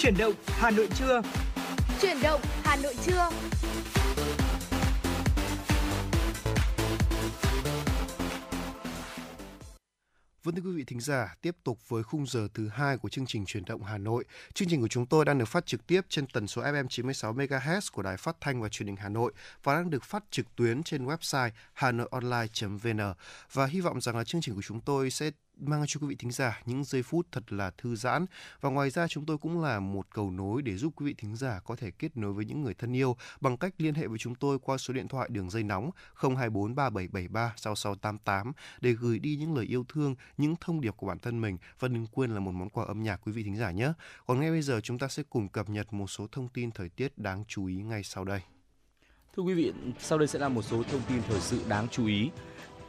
Chuyển động Hà Nội trưa. Chuyển động Hà Nội trưa. Vâng thưa quý vị thính giả, tiếp tục với khung giờ thứ hai của chương trình truyền động Hà Nội. Chương trình của chúng tôi đang được phát trực tiếp trên tần số FM 96 MHz của Đài Phát thanh và Truyền hình Hà Nội và đang được phát trực tuyến trên website hanoionline.vn. Và hy vọng rằng là chương trình của chúng tôi sẽ mang cho quý vị thính giả những giây phút thật là thư giãn và ngoài ra chúng tôi cũng là một cầu nối để giúp quý vị thính giả có thể kết nối với những người thân yêu bằng cách liên hệ với chúng tôi qua số điện thoại đường dây nóng 024 3773 6688 để gửi đi những lời yêu thương, những thông điệp của bản thân mình và đừng quên là một món quà âm nhạc quý vị thính giả nhé. Còn ngay bây giờ chúng ta sẽ cùng cập nhật một số thông tin thời tiết đáng chú ý ngay sau đây. Thưa quý vị, sau đây sẽ là một số thông tin thời sự đáng chú ý.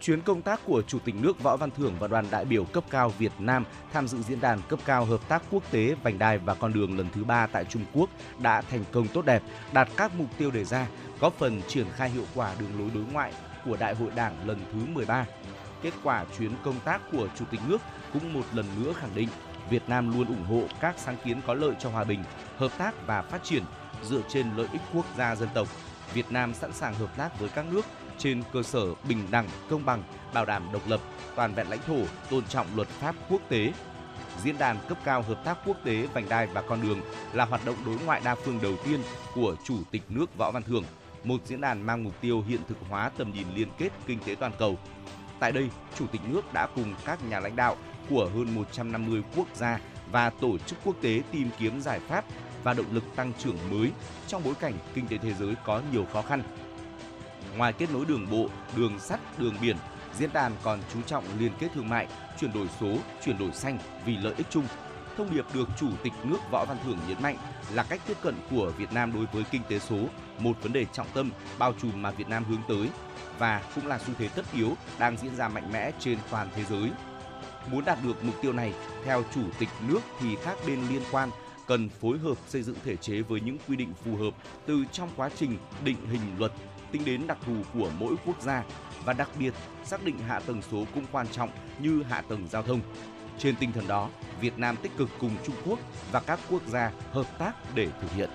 Chuyến công tác của Chủ tịch nước Võ Văn Thưởng và đoàn đại biểu cấp cao Việt Nam tham dự diễn đàn cấp cao hợp tác quốc tế vành đai và con đường lần thứ ba tại Trung Quốc đã thành công tốt đẹp, đạt các mục tiêu đề ra, góp phần triển khai hiệu quả đường lối đối ngoại của Đại hội Đảng lần thứ 13. Kết quả chuyến công tác của Chủ tịch nước cũng một lần nữa khẳng định Việt Nam luôn ủng hộ các sáng kiến có lợi cho hòa bình, hợp tác và phát triển dựa trên lợi ích quốc gia dân tộc. Việt Nam sẵn sàng hợp tác với các nước trên cơ sở bình đẳng, công bằng, bảo đảm độc lập, toàn vẹn lãnh thổ, tôn trọng luật pháp quốc tế. Diễn đàn cấp cao hợp tác quốc tế vành đai và con đường là hoạt động đối ngoại đa phương đầu tiên của Chủ tịch nước Võ Văn Thưởng, một diễn đàn mang mục tiêu hiện thực hóa tầm nhìn liên kết kinh tế toàn cầu. Tại đây, Chủ tịch nước đã cùng các nhà lãnh đạo của hơn 150 quốc gia và tổ chức quốc tế tìm kiếm giải pháp và động lực tăng trưởng mới trong bối cảnh kinh tế thế giới có nhiều khó khăn. Ngoài kết nối đường bộ, đường sắt, đường biển, diễn đàn còn chú trọng liên kết thương mại, chuyển đổi số, chuyển đổi xanh vì lợi ích chung. Thông điệp được Chủ tịch nước Võ Văn Thưởng nhấn mạnh là cách tiếp cận của Việt Nam đối với kinh tế số, một vấn đề trọng tâm bao trùm mà Việt Nam hướng tới và cũng là xu thế tất yếu đang diễn ra mạnh mẽ trên toàn thế giới. Muốn đạt được mục tiêu này, theo Chủ tịch nước thì các bên liên quan cần phối hợp xây dựng thể chế với những quy định phù hợp từ trong quá trình định hình luật tính đến đặc thù của mỗi quốc gia và đặc biệt xác định hạ tầng số cũng quan trọng như hạ tầng giao thông. Trên tinh thần đó, Việt Nam tích cực cùng Trung Quốc và các quốc gia hợp tác để thực hiện.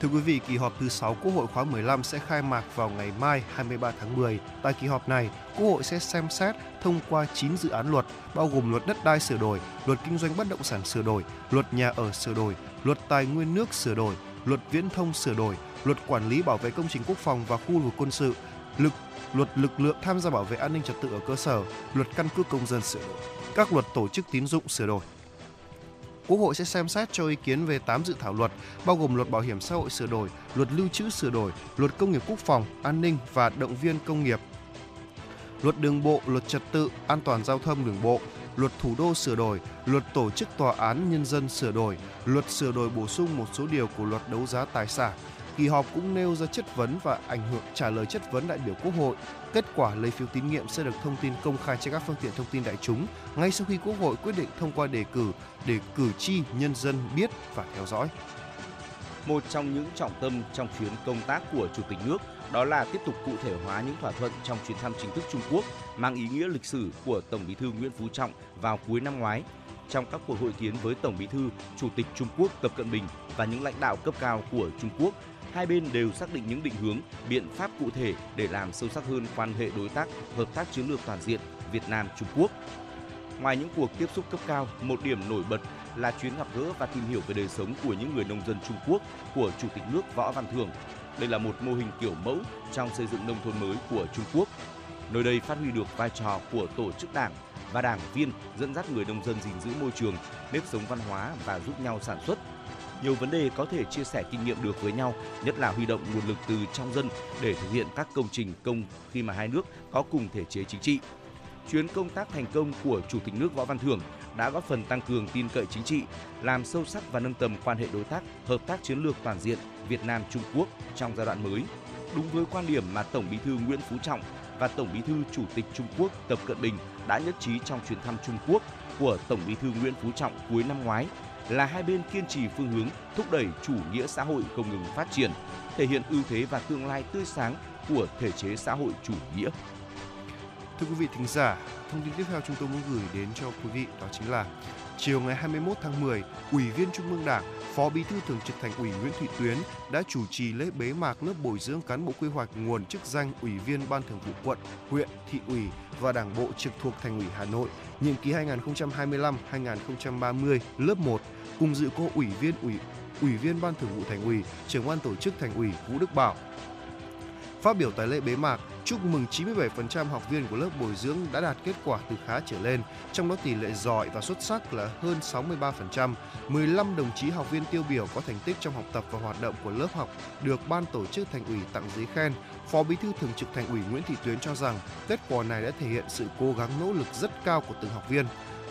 Thưa quý vị, kỳ họp thứ 6 Quốc hội khóa 15 sẽ khai mạc vào ngày mai 23 tháng 10. Tại kỳ họp này, Quốc hội sẽ xem xét thông qua 9 dự án luật, bao gồm luật đất đai sửa đổi, luật kinh doanh bất động sản sửa đổi, luật nhà ở sửa đổi, luật tài nguyên nước sửa đổi, Luật Viễn thông sửa đổi, Luật Quản lý bảo vệ công trình quốc phòng và khu vực quân sự, lực Luật lực lượng tham gia bảo vệ an ninh trật tự ở cơ sở, Luật căn cước công dân sửa đổi, các luật tổ chức tín dụng sửa đổi. Quốc hội sẽ xem xét cho ý kiến về 8 dự thảo luật, bao gồm luật bảo hiểm xã hội sửa đổi, luật lưu trữ sửa đổi, luật công nghiệp quốc phòng, an ninh và động viên công nghiệp, luật đường bộ, luật trật tự, an toàn giao thông đường bộ, luật thủ đô sửa đổi, luật tổ chức tòa án nhân dân sửa đổi, luật sửa đổi bổ sung một số điều của luật đấu giá tài sản. Kỳ họp cũng nêu ra chất vấn và ảnh hưởng trả lời chất vấn đại biểu Quốc hội. Kết quả lấy phiếu tín nhiệm sẽ được thông tin công khai trên các phương tiện thông tin đại chúng ngay sau khi Quốc hội quyết định thông qua đề cử để cử tri nhân dân biết và theo dõi. Một trong những trọng tâm trong chuyến công tác của Chủ tịch nước đó là tiếp tục cụ thể hóa những thỏa thuận trong chuyến thăm chính thức Trung Quốc mang ý nghĩa lịch sử của Tổng Bí thư Nguyễn Phú Trọng vào cuối năm ngoái. Trong các cuộc hội kiến với Tổng Bí thư, Chủ tịch Trung Quốc Tập Cận Bình và những lãnh đạo cấp cao của Trung Quốc, hai bên đều xác định những định hướng, biện pháp cụ thể để làm sâu sắc hơn quan hệ đối tác, hợp tác chiến lược toàn diện Việt Nam Trung Quốc. Ngoài những cuộc tiếp xúc cấp cao, một điểm nổi bật là chuyến gặp gỡ và tìm hiểu về đời sống của những người nông dân Trung Quốc của Chủ tịch nước Võ Văn Thưởng đây là một mô hình kiểu mẫu trong xây dựng nông thôn mới của Trung Quốc. Nơi đây phát huy được vai trò của tổ chức đảng và đảng viên dẫn dắt người nông dân gìn giữ môi trường, nếp sống văn hóa và giúp nhau sản xuất. Nhiều vấn đề có thể chia sẻ kinh nghiệm được với nhau, nhất là huy động nguồn lực từ trong dân để thực hiện các công trình công khi mà hai nước có cùng thể chế chính trị. Chuyến công tác thành công của Chủ tịch nước Võ Văn Thưởng đã góp phần tăng cường tin cậy chính trị, làm sâu sắc và nâng tầm quan hệ đối tác, hợp tác chiến lược toàn diện Việt Nam Trung Quốc trong giai đoạn mới. Đúng với quan điểm mà Tổng Bí thư Nguyễn Phú Trọng và Tổng Bí thư Chủ tịch Trung Quốc Tập Cận Bình đã nhất trí trong chuyến thăm Trung Quốc của Tổng Bí thư Nguyễn Phú Trọng cuối năm ngoái là hai bên kiên trì phương hướng thúc đẩy chủ nghĩa xã hội không ngừng phát triển, thể hiện ưu thế và tương lai tươi sáng của thể chế xã hội chủ nghĩa. Thưa quý vị thính giả, thông tin tiếp theo chúng tôi muốn gửi đến cho quý vị đó chính là chiều ngày 21 tháng 10, Ủy viên Trung ương Đảng, Phó Bí thư Thường trực Thành ủy Nguyễn Thị Tuyến đã chủ trì lễ bế mạc lớp bồi dưỡng cán bộ quy hoạch nguồn chức danh Ủy viên Ban Thường vụ quận, huyện, thị ủy và Đảng bộ trực thuộc Thành ủy Hà Nội nhiệm kỳ 2025-2030 lớp 1 cùng dự có Ủy viên Ủy Ủy viên Ban Thường vụ Thành ủy, Trưởng ban tổ chức Thành ủy Vũ Đức Bảo. Phát biểu tại lễ bế mạc, chúc mừng 97% học viên của lớp bồi dưỡng đã đạt kết quả từ khá trở lên, trong đó tỷ lệ giỏi và xuất sắc là hơn 63%. 15 đồng chí học viên tiêu biểu có thành tích trong học tập và hoạt động của lớp học được ban tổ chức thành ủy tặng giấy khen. Phó Bí thư Thường trực Thành ủy Nguyễn Thị Tuyến cho rằng kết quả này đã thể hiện sự cố gắng nỗ lực rất cao của từng học viên.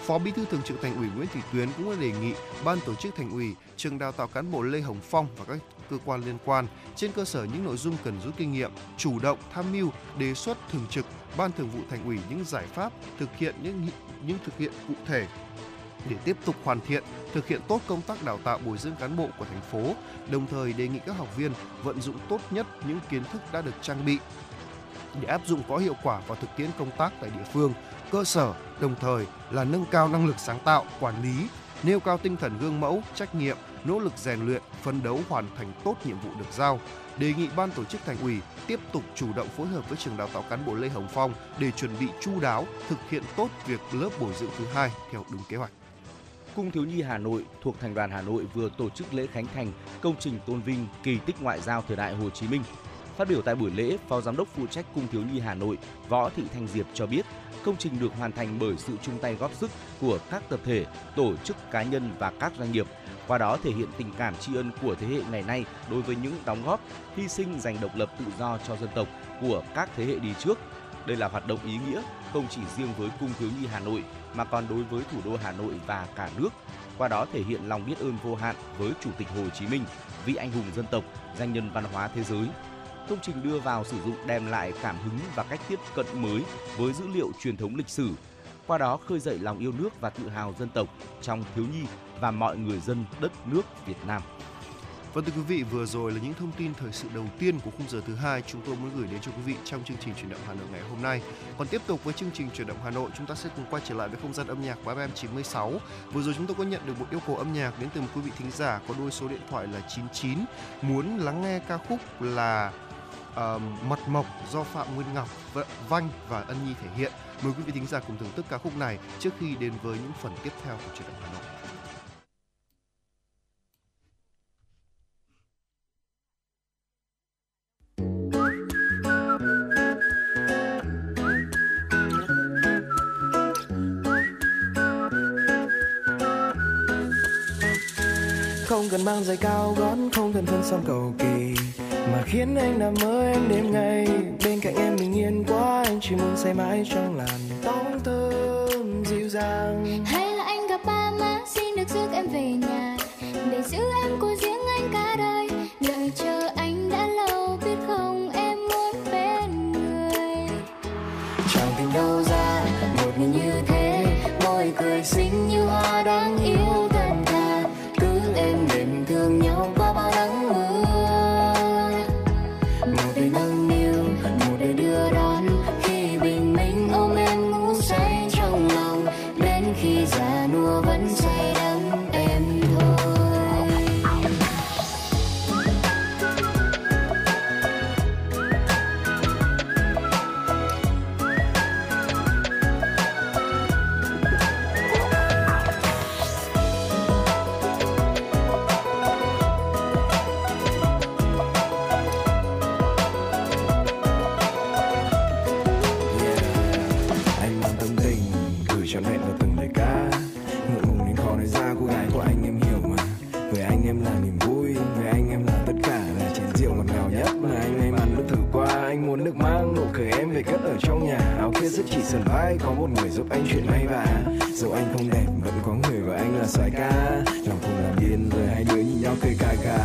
Phó Bí thư Thường trực Thành ủy Nguyễn Thị Tuyến cũng đã đề nghị ban tổ chức Thành ủy, trường đào tạo cán bộ Lê Hồng Phong và các cơ quan liên quan trên cơ sở những nội dung cần rút kinh nghiệm, chủ động tham mưu đề xuất thường trực ban thường vụ thành ủy những giải pháp thực hiện những những thực hiện cụ thể để tiếp tục hoàn thiện, thực hiện tốt công tác đào tạo bồi dưỡng cán bộ của thành phố, đồng thời đề nghị các học viên vận dụng tốt nhất những kiến thức đã được trang bị để áp dụng có hiệu quả vào thực tiễn công tác tại địa phương, cơ sở, đồng thời là nâng cao năng lực sáng tạo, quản lý, nêu cao tinh thần gương mẫu, trách nhiệm, nỗ lực rèn luyện, phấn đấu hoàn thành tốt nhiệm vụ được giao. Đề nghị ban tổ chức thành ủy tiếp tục chủ động phối hợp với trường đào tạo cán bộ Lê Hồng Phong để chuẩn bị chu đáo, thực hiện tốt việc lớp bồi dưỡng thứ hai theo đúng kế hoạch. Cung thiếu nhi Hà Nội thuộc Thành đoàn Hà Nội vừa tổ chức lễ khánh thành công trình tôn vinh kỳ tích ngoại giao thời đại Hồ Chí Minh. Phát biểu tại buổi lễ, Phó Giám đốc phụ trách Cung thiếu nhi Hà Nội Võ Thị Thanh Diệp cho biết, công trình được hoàn thành bởi sự chung tay góp sức của các tập thể, tổ chức cá nhân và các doanh nghiệp qua đó thể hiện tình cảm tri ân của thế hệ ngày nay đối với những đóng góp, hy sinh giành độc lập tự do cho dân tộc của các thế hệ đi trước. Đây là hoạt động ý nghĩa không chỉ riêng với Cung thiếu nhi Hà Nội mà còn đối với thủ đô Hà Nội và cả nước. Qua đó thể hiện lòng biết ơn vô hạn với Chủ tịch Hồ Chí Minh, vị anh hùng dân tộc, danh nhân văn hóa thế giới. Công trình đưa vào sử dụng đem lại cảm hứng và cách tiếp cận mới với dữ liệu truyền thống lịch sử, qua đó khơi dậy lòng yêu nước và tự hào dân tộc trong thiếu nhi và mọi người dân đất nước Việt Nam. Vâng thưa quý vị, vừa rồi là những thông tin thời sự đầu tiên của khung giờ thứ hai chúng tôi muốn gửi đến cho quý vị trong chương trình chuyển động Hà Nội ngày hôm nay. Còn tiếp tục với chương trình chuyển động Hà Nội, chúng ta sẽ cùng quay trở lại với không gian âm nhạc của FM 96. Vừa rồi chúng tôi có nhận được một yêu cầu âm nhạc đến từ một quý vị thính giả có đôi số điện thoại là 99 muốn lắng nghe ca khúc là uh, Mật Mộc do Phạm Nguyên Ngọc, Vanh và Ân Nhi thể hiện. Mời quý vị thính giả cùng thưởng thức ca khúc này trước khi đến với những phần tiếp theo của chuyển động cần mang giày cao gót, không cần thân xăm cầu kỳ. Mà khiến anh nằm mơ em đêm ngày, bên cạnh em bình yên quá, anh chỉ muốn say mãi trong làn tóc thơm dịu dàng. Hay là anh gặp ba má, xin được rước em về nhà, để giữ em của riêng anh cả đời. Sân rất có một người giúp anh chuyện may vả dù anh không đẹp, vẫn có người gọi anh là soái ca. Lòng cùng làm điên, rồi hai đứa nhìn nhau cười cà cà.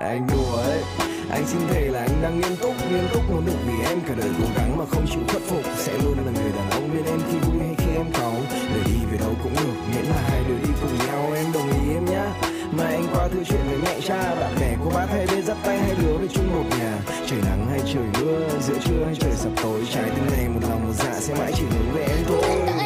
Anh đùa ấy, anh xin thề là anh đang nghiêm túc nghiêm túc nỗ lực vì em. Cả đời cố gắng mà không chịu khuất phục, sẽ luôn là người đàn ông bên em khi vui hay khi em cáu để đi về đâu cũng được, miễn là hai đứa đi chuyện với mẹ cha. Bạn bè cô bác hay bên dắt tay hai đứa về chung một nhà. Trời nắng hay trời mưa, giữa trưa hay trời sập tối. Trái tim này một lòng một dạ sẽ mãi chỉ hướng về em thôi.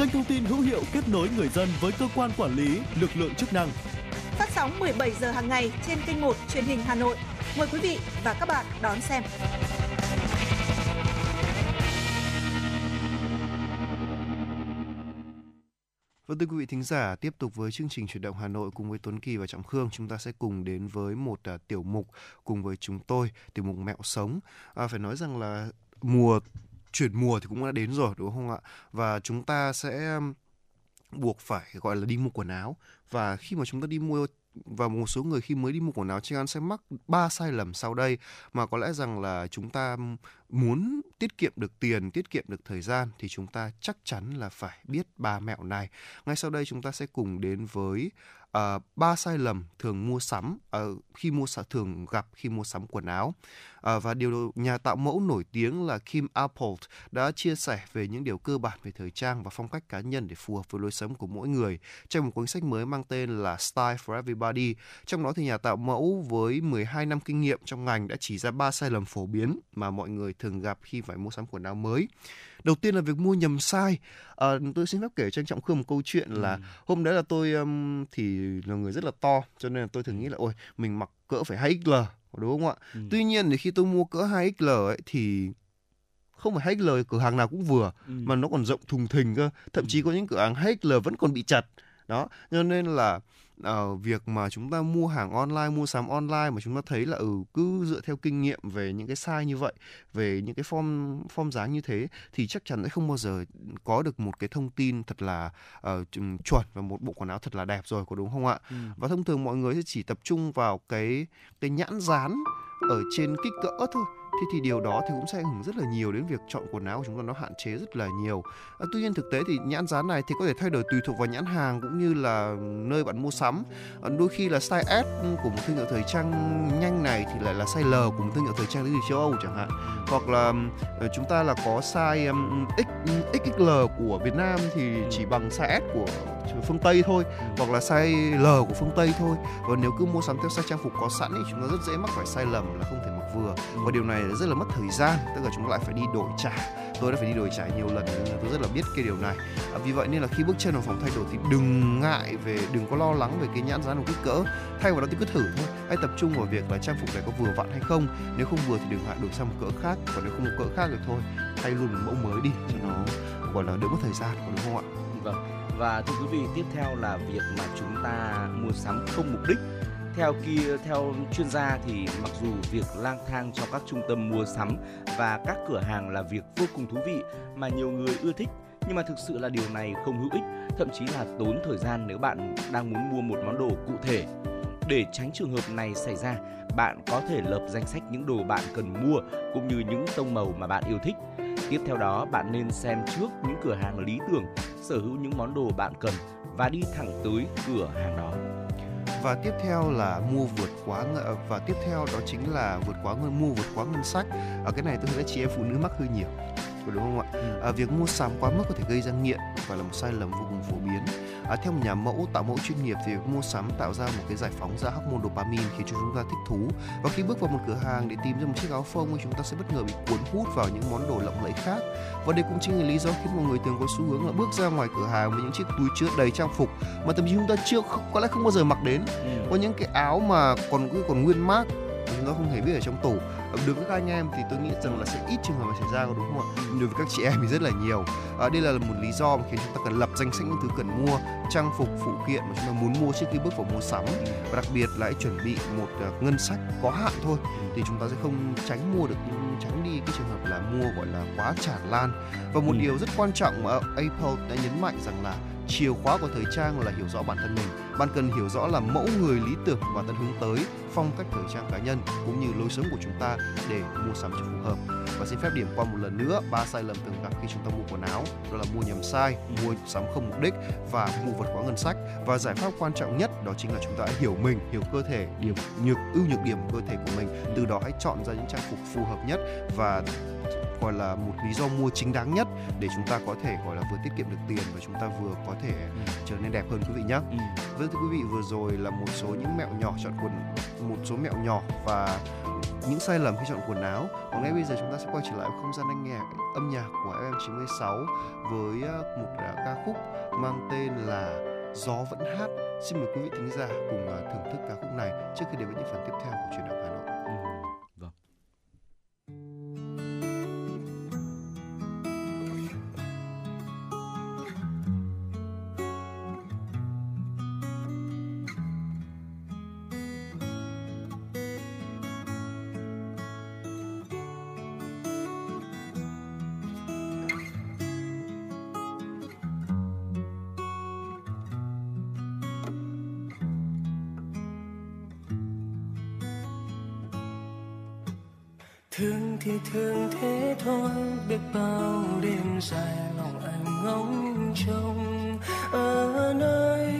kênh thông tin hữu hiệu kết nối người dân với cơ quan quản lý, lực lượng chức năng. Phát sóng 17 giờ hàng ngày trên kênh 1 truyền hình Hà Nội. Mời quý vị và các bạn đón xem. Vâng thưa quý vị thính giả, tiếp tục với chương trình chuyển động Hà Nội cùng với Tuấn Kỳ và Trọng Khương, chúng ta sẽ cùng đến với một uh, tiểu mục cùng với chúng tôi, tiểu mục mẹo sống. À, phải nói rằng là mùa chuyển mùa thì cũng đã đến rồi, đúng không ạ? Và chúng ta sẽ buộc phải, gọi là, đi mua quần áo và khi mà chúng ta đi mua, và một số người khi mới đi mua quần áo chắc chắn sẽ mắc ba sai lầm sau đây mà có lẽ rằng là chúng ta muốn tiết kiệm được tiền, tiết kiệm được thời gian thì chúng ta chắc chắn là phải biết ba mẹo này. Ngay sau đây chúng ta sẽ cùng đến với uh, ba sai lầm thường mua sắm uh, khi mua sắm thường gặp khi mua sắm quần áo uh, và điều nhà tạo mẫu nổi tiếng là Kim Apple đã chia sẻ về những điều cơ bản về thời trang và phong cách cá nhân để phù hợp với lối sống của mỗi người trong một cuốn sách mới mang tên là Style for Everybody. Trong đó thì nhà tạo mẫu với 12 năm kinh nghiệm trong ngành đã chỉ ra ba sai lầm phổ biến mà mọi người thường gặp khi phải mua sắm quần áo mới. Đầu tiên là việc mua nhầm size. À, tôi xin phép kể cho anh Trọng Khương một câu chuyện là ừ. hôm đấy là tôi um, thì là người rất là to cho nên là tôi thường nghĩ là ôi mình mặc cỡ phải 2XL đúng không ạ? Ừ. Tuy nhiên thì khi tôi mua cỡ 2XL ấy thì không phải HL cửa hàng nào cũng vừa ừ. mà nó còn rộng thùng thình cơ thậm chí ừ. có những cửa hàng HL vẫn còn bị chặt đó cho nên là uh, việc mà chúng ta mua hàng online mua sắm online mà chúng ta thấy là ừ cứ dựa theo kinh nghiệm về những cái size như vậy về những cái form form dáng như thế thì chắc chắn sẽ không bao giờ có được một cái thông tin thật là uh, chuẩn và một bộ quần áo thật là đẹp rồi có đúng không ạ ừ. và thông thường mọi người sẽ chỉ tập trung vào cái cái nhãn dán ở trên kích cỡ thôi thế thì điều đó thì cũng sẽ ảnh hưởng rất là nhiều đến việc chọn quần áo của chúng ta nó hạn chế rất là nhiều. À, tuy nhiên thực tế thì nhãn dán này thì có thể thay đổi tùy thuộc vào nhãn hàng cũng như là nơi bạn mua sắm. À, đôi khi là size S của một thương hiệu thời trang nhanh này thì lại là size L của một thương hiệu thời trang đến từ châu Âu chẳng hạn. Hoặc là ờ, chúng ta là có size X XXL của Việt Nam thì chỉ bằng size S của phương Tây thôi hoặc là size L của phương Tây thôi. Và nếu cứ mua sắm theo size trang phục có sẵn thì chúng ta rất dễ mắc phải sai lầm là không thể mặc vừa. Và điều này rất là mất thời gian tức là chúng ta lại phải đi đổi trả tôi đã phải đi đổi trả nhiều lần nên tôi rất là biết cái điều này. À, vì vậy nên là khi bước chân vào phòng thay đổi thì đừng ngại về đừng có lo lắng về cái nhãn dán của kích cỡ. Thay vào đó thì cứ thử thôi. Hãy tập trung vào việc là trang phục này có vừa vặn hay không. Nếu không vừa thì đừng ngại đổi sang một cỡ khác. Còn nếu không một cỡ khác thì thôi thay luôn một mẫu mới đi cho nó gọi là đỡ mất thời gian đúng không ạ? Vâng. Và thưa quý vị tiếp theo là việc mà chúng ta mua sắm không mục đích theo kia, theo chuyên gia thì mặc dù việc lang thang trong các trung tâm mua sắm và các cửa hàng là việc vô cùng thú vị mà nhiều người ưa thích, nhưng mà thực sự là điều này không hữu ích, thậm chí là tốn thời gian nếu bạn đang muốn mua một món đồ cụ thể. Để tránh trường hợp này xảy ra, bạn có thể lập danh sách những đồ bạn cần mua cũng như những tông màu mà bạn yêu thích. Tiếp theo đó, bạn nên xem trước những cửa hàng lý tưởng, sở hữu những món đồ bạn cần và đi thẳng tới cửa hàng đó và tiếp theo là mua vượt quá ờ, và tiếp theo đó chính là vượt quá ngân mua vượt quá ngân sách. Ở cái này tôi thấy là chị em phụ nữ mắc hơi nhiều đúng không ạ. Ừ. à, việc mua sắm quá mức có thể gây ra nghiện và là một sai lầm vô cùng phổ biến. À, theo một nhà mẫu tạo mẫu chuyên nghiệp thì việc mua sắm tạo ra một cái giải phóng ra hormone dopamine khiến cho chúng ta thích thú. Và khi bước vào một cửa hàng để tìm ra một chiếc áo phông thì chúng ta sẽ bất ngờ bị cuốn hút vào những món đồ lộng lẫy khác. Và đây cũng chính là lý do khiến mọi người thường có xu hướng là bước ra ngoài cửa hàng với những chiếc túi chứa đầy trang phục mà thậm chí chúng ta chưa có lẽ không bao giờ mặc đến. Ừ. có những cái áo mà còn còn nguyên mác chúng ta không hề biết ở trong tủ đối với các anh em thì tôi nghĩ rằng là sẽ ít trường hợp xảy ra đúng không ạ? Đối với các chị em thì rất là nhiều. À, đây là một lý do mà khiến chúng ta cần lập danh sách những thứ cần mua trang phục phụ kiện mà chúng ta muốn mua trước khi bước vào mua sắm. Và đặc biệt là hãy chuẩn bị một uh, ngân sách có hạn thôi thì chúng ta sẽ không tránh mua được tránh đi cái trường hợp là mua gọi là quá tràn lan. Và một ừ. điều rất quan trọng mà Apple đã nhấn mạnh rằng là chìa khóa của thời trang là hiểu rõ bản thân mình. Bạn cần hiểu rõ là mẫu người, lý tưởng và tận hướng tới phong cách thời trang cá nhân cũng như lối sống của chúng ta để mua sắm cho phù hợp. Và xin phép điểm qua một lần nữa, ba sai lầm thường gặp khi chúng ta mua quần áo. Đó là mua nhầm sai, mua sắm không mục đích và mua vật quá ngân sách. Và giải pháp quan trọng nhất đó chính là chúng ta hiểu mình, hiểu cơ thể, điểm nhược, ưu nhược điểm cơ thể của mình. Từ đó hãy chọn ra những trang phục phù hợp nhất và gọi là một lý do mua chính đáng nhất để chúng ta có thể gọi là vừa tiết kiệm được tiền và chúng ta vừa có thể ừ. trở nên đẹp hơn quý vị nhé. Ừ. Vâng thưa quý vị vừa rồi là một số những mẹo nhỏ chọn quần một số mẹo nhỏ và những sai lầm khi chọn quần áo. Còn ngay bây giờ chúng ta sẽ quay trở lại không gian anh nghe âm nhạc của FM96 với ờ, một ờ, ca khúc mang tên là Gió vẫn hát. Xin mời quý vị thính giả cùng ờ, thưởng thức ca khúc này trước khi đến với những phần tiếp theo của truyền động Hà Nội. Thì thương thế thôi. Biết bao đêm dài lòng anh ngóng trông. Ở nơi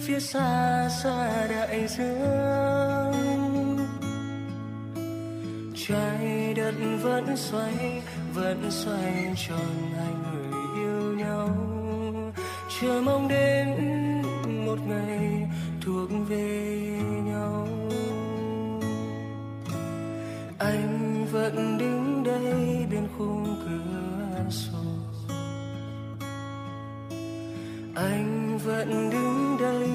phía xa xa đại dương. Trái đất vẫn xoay vẫn xoay tròn hai người yêu nhau. Chờ mong đến một ngày thuộc về nhau anh vẫn đứng đây bên khung cửa sổ. Anh vẫn đứng đây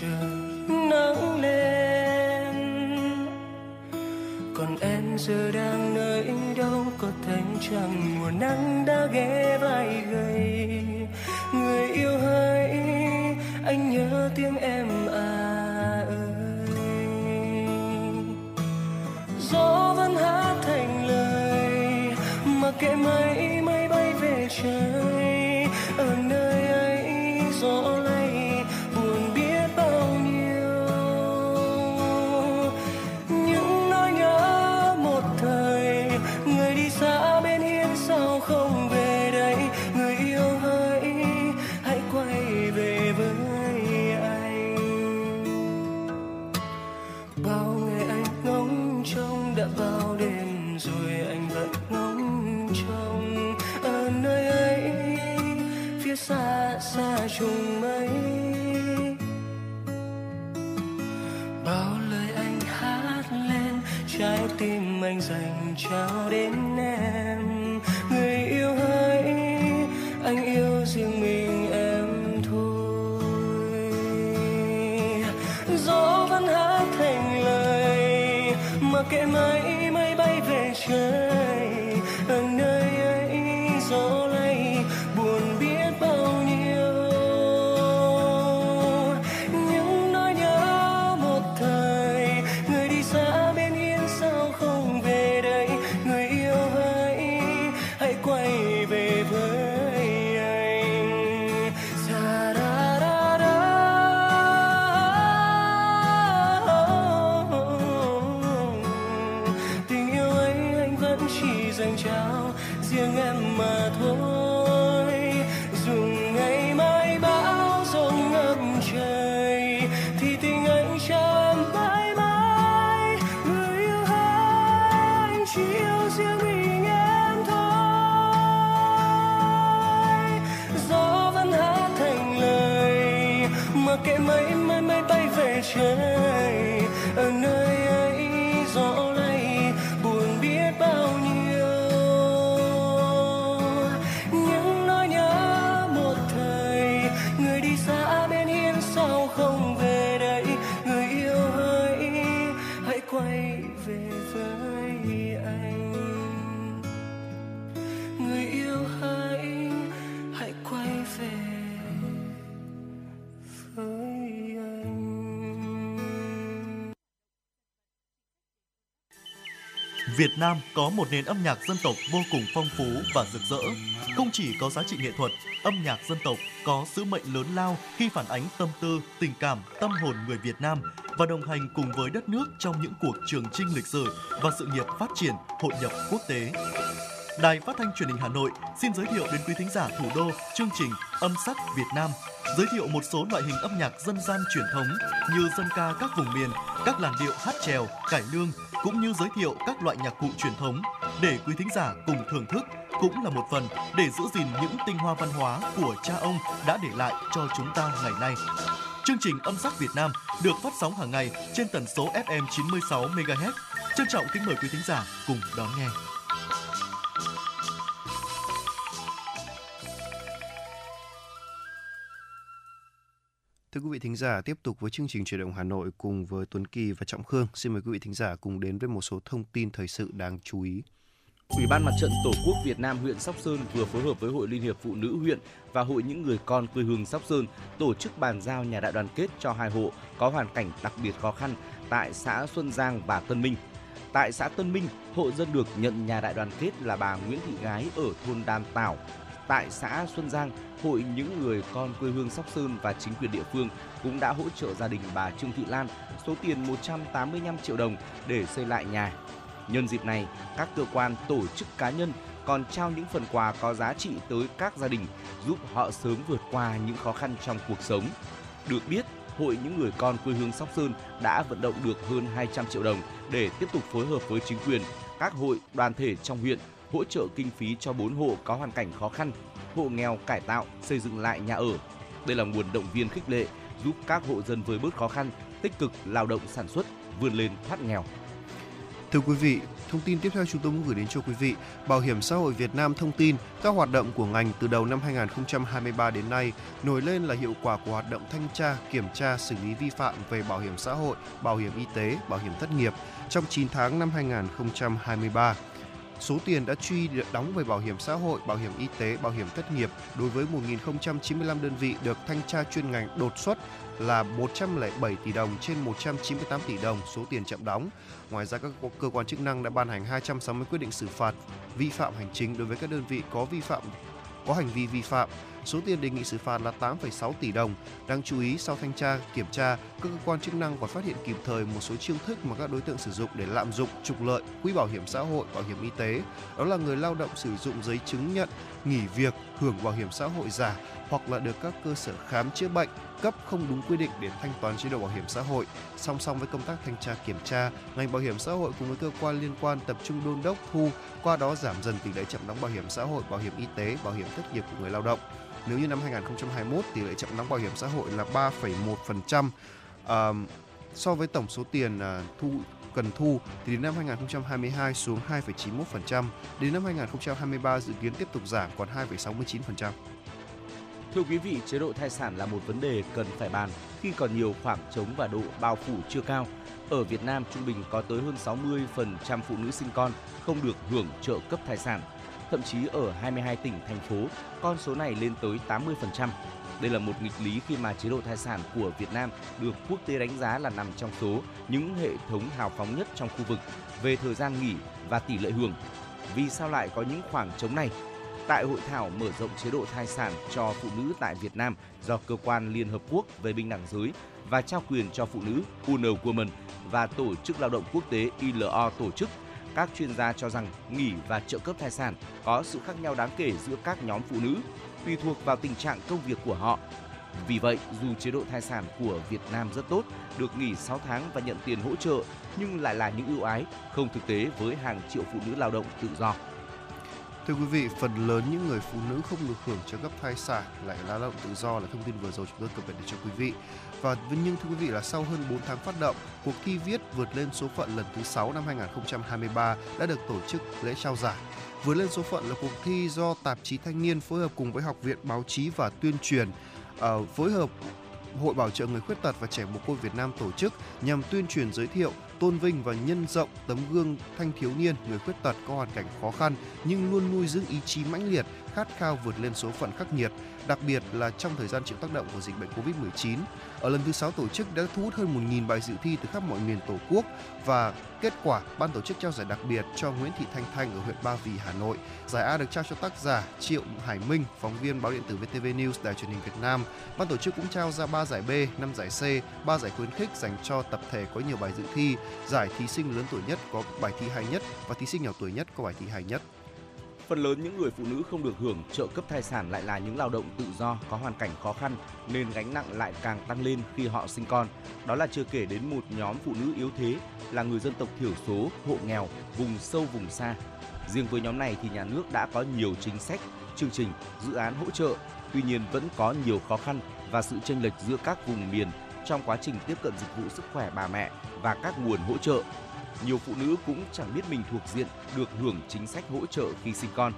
chờ nắng lên. Còn em giờ đang nơi đâu có thành chẳng mùa nắng đã ghé vai gầy. Người yêu hỡi, anh nhớ tiếng em gió vẫn hát thành lời. Mà kệ mây mây bay về trời. Trùng mây bao lời anh hát lên trái tim anh dành trao đến em. Việt Nam có một nền âm nhạc dân tộc vô cùng phong phú và rực rỡ. Không chỉ có giá trị nghệ thuật, âm nhạc dân tộc có sứ mệnh lớn lao khi phản ánh tâm tư, tình cảm, tâm hồn người Việt Nam và đồng hành cùng với đất nước trong những cuộc trường chinh lịch sử và sự nghiệp phát triển, hội nhập quốc tế. Đài Phát thanh Truyền hình Hà Nội xin giới thiệu đến quý thính giả thủ đô chương trình Âm sắc Việt Nam, giới thiệu một số loại hình âm nhạc dân gian truyền thống như dân ca các vùng miền, các làn điệu hát chèo, cải lương cũng như giới thiệu các loại nhạc cụ truyền thống để quý thính giả cùng thưởng thức cũng là một phần để giữ gìn những tinh hoa văn hóa của cha ông đã để lại cho chúng ta ngày nay. Chương trình Âm sắc Việt Nam được phát sóng hàng ngày trên tần số FM 96 MHz. Trân trọng kính mời quý thính giả cùng đón nghe. Thưa quý vị thính giả, tiếp tục với chương trình chuyển động Hà Nội cùng với Tuấn Kỳ và Trọng Khương. Xin mời quý vị thính giả cùng đến với một số thông tin thời sự đáng chú ý. Ủy ban Mặt trận Tổ quốc Việt Nam huyện Sóc Sơn vừa phối hợp với Hội Liên hiệp Phụ nữ huyện và Hội những người con quê hương Sóc Sơn tổ chức bàn giao nhà đại đoàn kết cho hai hộ có hoàn cảnh đặc biệt khó khăn tại xã Xuân Giang và Tân Minh. Tại xã Tân Minh, hộ dân được nhận nhà đại đoàn kết là bà Nguyễn Thị Gái ở thôn đan Tảo. Tại xã Xuân Giang, Hội những người con quê hương Sóc Sơn và chính quyền địa phương cũng đã hỗ trợ gia đình bà Trương Thị Lan số tiền 185 triệu đồng để xây lại nhà. Nhân dịp này, các cơ quan, tổ chức cá nhân còn trao những phần quà có giá trị tới các gia đình, giúp họ sớm vượt qua những khó khăn trong cuộc sống. Được biết, Hội những người con quê hương Sóc Sơn đã vận động được hơn 200 triệu đồng để tiếp tục phối hợp với chính quyền, các hội, đoàn thể trong huyện hỗ trợ kinh phí cho 4 hộ có hoàn cảnh khó khăn, hộ nghèo cải tạo, xây dựng lại nhà ở. Đây là nguồn động viên khích lệ giúp các hộ dân với bớt khó khăn, tích cực lao động sản xuất, vươn lên thoát nghèo. Thưa quý vị, thông tin tiếp theo chúng tôi muốn gửi đến cho quý vị. Bảo hiểm xã hội Việt Nam thông tin các hoạt động của ngành từ đầu năm 2023 đến nay nổi lên là hiệu quả của hoạt động thanh tra, kiểm tra, xử lý vi phạm về bảo hiểm xã hội, bảo hiểm y tế, bảo hiểm thất nghiệp trong 9 tháng năm 2023 số tiền đã truy đóng về bảo hiểm xã hội, bảo hiểm y tế, bảo hiểm thất nghiệp đối với 1.095 đơn vị được thanh tra chuyên ngành đột xuất là 107 tỷ đồng trên 198 tỷ đồng số tiền chậm đóng. Ngoài ra các cơ quan chức năng đã ban hành 260 quyết định xử phạt vi phạm hành chính đối với các đơn vị có vi phạm có hành vi vi phạm. Số tiền đề nghị xử phạt là 8,6 tỷ đồng. Đáng chú ý sau thanh tra, kiểm tra, các cơ quan chức năng còn phát hiện kịp thời một số chiêu thức mà các đối tượng sử dụng để lạm dụng, trục lợi quỹ bảo hiểm xã hội, bảo hiểm y tế. Đó là người lao động sử dụng giấy chứng nhận nghỉ việc, hưởng bảo hiểm xã hội giả hoặc là được các cơ sở khám chữa bệnh cấp không đúng quy định để thanh toán chế độ bảo hiểm xã hội. Song song với công tác thanh tra kiểm tra, ngành bảo hiểm xã hội cùng với cơ quan liên quan tập trung đôn đốc thu, qua đó giảm dần tỷ lệ chậm đóng bảo hiểm xã hội, bảo hiểm y tế, bảo hiểm thất nghiệp của người lao động. Nếu như năm 2021 tỷ lệ chậm đóng bảo hiểm xã hội là 3,1%, uh, so với tổng số tiền uh, thu cần thu thì đến năm 2022 xuống 2,91%, đến năm 2023 dự kiến tiếp tục giảm còn 2,69%. Thưa quý vị, chế độ thai sản là một vấn đề cần phải bàn khi còn nhiều khoảng trống và độ bao phủ chưa cao. Ở Việt Nam, trung bình có tới hơn 60% phụ nữ sinh con không được hưởng trợ cấp thai sản. Thậm chí ở 22 tỉnh, thành phố, con số này lên tới 80%. Đây là một nghịch lý khi mà chế độ thai sản của Việt Nam được quốc tế đánh giá là nằm trong số những hệ thống hào phóng nhất trong khu vực về thời gian nghỉ và tỷ lệ hưởng. Vì sao lại có những khoảng trống này? Tại hội thảo mở rộng chế độ thai sản cho phụ nữ tại Việt Nam do cơ quan Liên Hợp Quốc về bình đẳng giới và trao quyền cho phụ nữ UN Women và Tổ chức Lao động Quốc tế ILO tổ chức, các chuyên gia cho rằng nghỉ và trợ cấp thai sản có sự khác nhau đáng kể giữa các nhóm phụ nữ, tùy thuộc vào tình trạng công việc của họ. Vì vậy, dù chế độ thai sản của Việt Nam rất tốt, được nghỉ 6 tháng và nhận tiền hỗ trợ, nhưng lại là những ưu ái không thực tế với hàng triệu phụ nữ lao động tự do. Thưa quý vị, phần lớn những người phụ nữ không được hưởng trợ cấp thai sản lại lao động tự do là thông tin vừa rồi chúng tôi cập nhật cho quý vị. Và nhưng thưa quý vị là sau hơn 4 tháng phát động, cuộc thi viết vượt lên số phận lần thứ 6 năm 2023 đã được tổ chức lễ trao giải. Vượt lên số phận là cuộc thi do tạp chí Thanh niên phối hợp cùng với Học viện Báo chí và Tuyên truyền uh, phối hợp Hội Bảo trợ người khuyết tật và trẻ mồ côi Việt Nam tổ chức nhằm tuyên truyền giới thiệu tôn vinh và nhân rộng tấm gương thanh thiếu niên người khuyết tật có hoàn cảnh khó khăn nhưng luôn nuôi dưỡng ý chí mãnh liệt, khát khao vượt lên số phận khắc nghiệt, đặc biệt là trong thời gian chịu tác động của dịch bệnh Covid-19. Ở lần thứ 6 tổ chức đã thu hút hơn 1.000 bài dự thi từ khắp mọi miền Tổ quốc và kết quả ban tổ chức trao giải đặc biệt cho Nguyễn Thị Thanh Thanh ở huyện Ba Vì, Hà Nội. Giải A được trao cho tác giả Triệu Hải Minh, phóng viên báo điện tử VTV News Đài truyền hình Việt Nam. Ban tổ chức cũng trao ra 3 giải B, 5 giải C, 3 giải khuyến khích dành cho tập thể có nhiều bài dự thi, giải thí sinh lớn tuổi nhất có bài thi hay nhất và thí sinh nhỏ tuổi nhất có bài thi hay nhất. Phần lớn những người phụ nữ không được hưởng trợ cấp thai sản lại là những lao động tự do có hoàn cảnh khó khăn nên gánh nặng lại càng tăng lên khi họ sinh con. Đó là chưa kể đến một nhóm phụ nữ yếu thế là người dân tộc thiểu số, hộ nghèo, vùng sâu vùng xa. Riêng với nhóm này thì nhà nước đã có nhiều chính sách, chương trình, dự án hỗ trợ, tuy nhiên vẫn có nhiều khó khăn và sự chênh lệch giữa các vùng miền trong quá trình tiếp cận dịch vụ sức khỏe bà mẹ và các nguồn hỗ trợ nhiều phụ nữ cũng chẳng biết mình thuộc diện được hưởng chính sách hỗ trợ khi sinh con.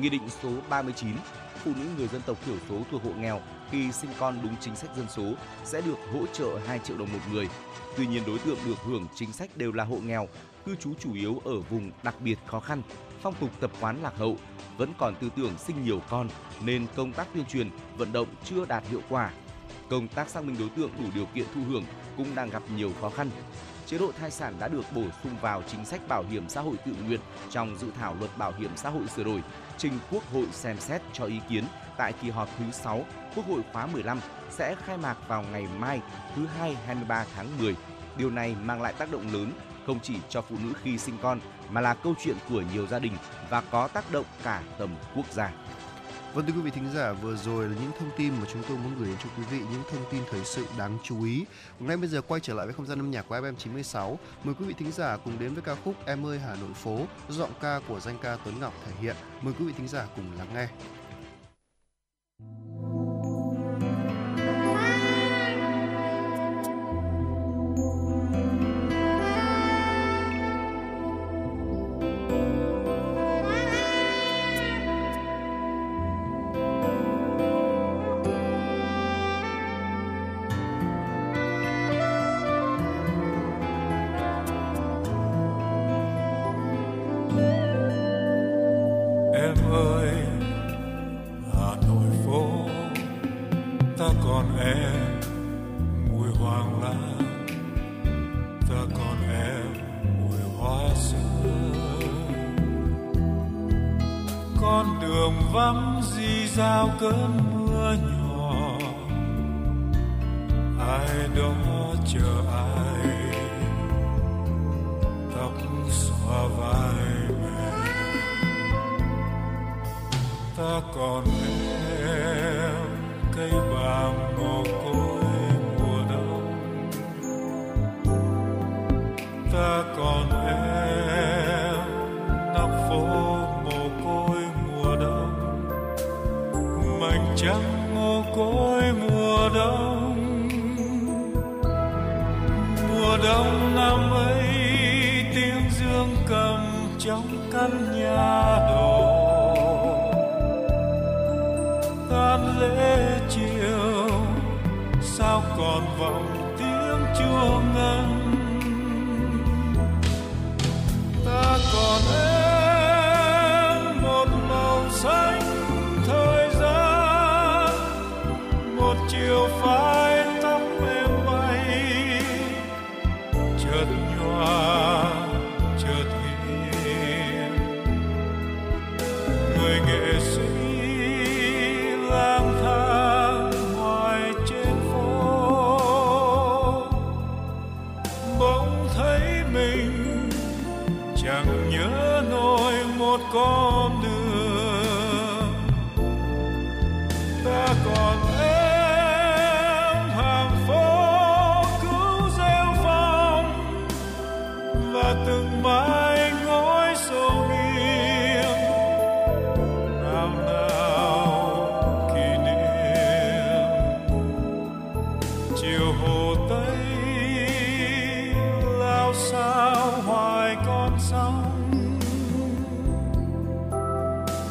Nghị định số 39, phụ nữ người dân tộc thiểu số thuộc hộ nghèo khi sinh con đúng chính sách dân số sẽ được hỗ trợ 2 triệu đồng một người. Tuy nhiên đối tượng được hưởng chính sách đều là hộ nghèo, cư trú chủ yếu ở vùng đặc biệt khó khăn, phong tục tập quán lạc hậu, vẫn còn tư tưởng sinh nhiều con nên công tác tuyên truyền, vận động chưa đạt hiệu quả. Công tác xác minh đối tượng đủ điều kiện thụ hưởng cũng đang gặp nhiều khó khăn chế độ thai sản đã được bổ sung vào chính sách bảo hiểm xã hội tự nguyện trong dự thảo luật bảo hiểm xã hội sửa đổi, trình Quốc hội xem xét cho ý kiến tại kỳ họp thứ 6 Quốc hội khóa 15 sẽ khai mạc vào ngày mai thứ hai 23 tháng 10. Điều này mang lại tác động lớn không chỉ cho phụ nữ khi sinh con mà là câu chuyện của nhiều gia đình và có tác động cả tầm quốc gia. Vâng thưa quý vị thính giả, vừa rồi là những thông tin mà chúng tôi muốn gửi đến cho quý vị những thông tin thời sự đáng chú ý. hôm nay bây giờ quay trở lại với không gian âm nhạc của FM96, mời quý vị thính giả cùng đến với ca khúc Em ơi Hà Nội phố, giọng ca của danh ca Tuấn Ngọc thể hiện. Mời quý vị thính giả cùng lắng nghe.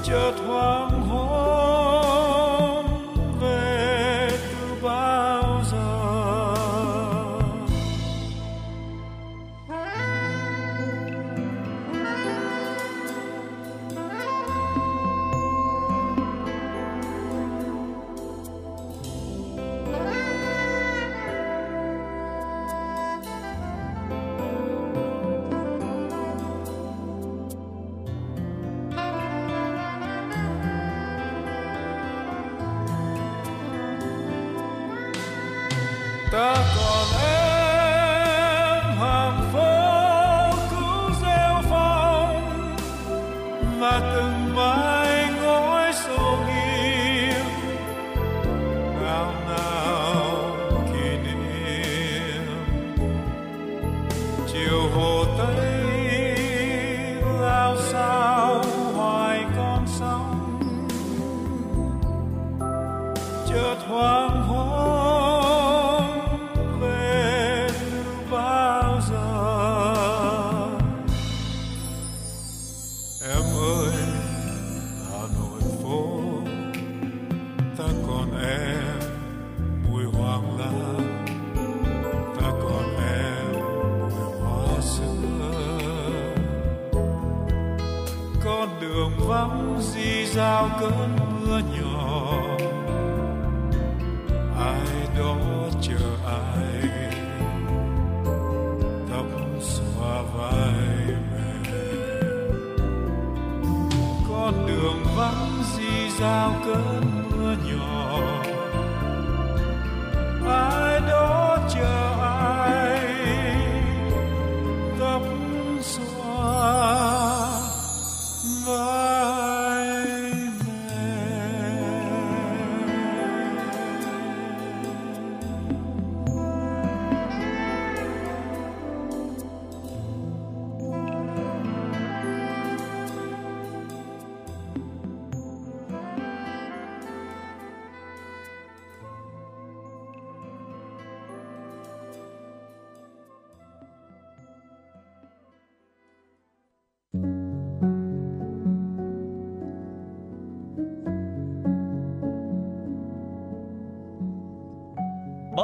your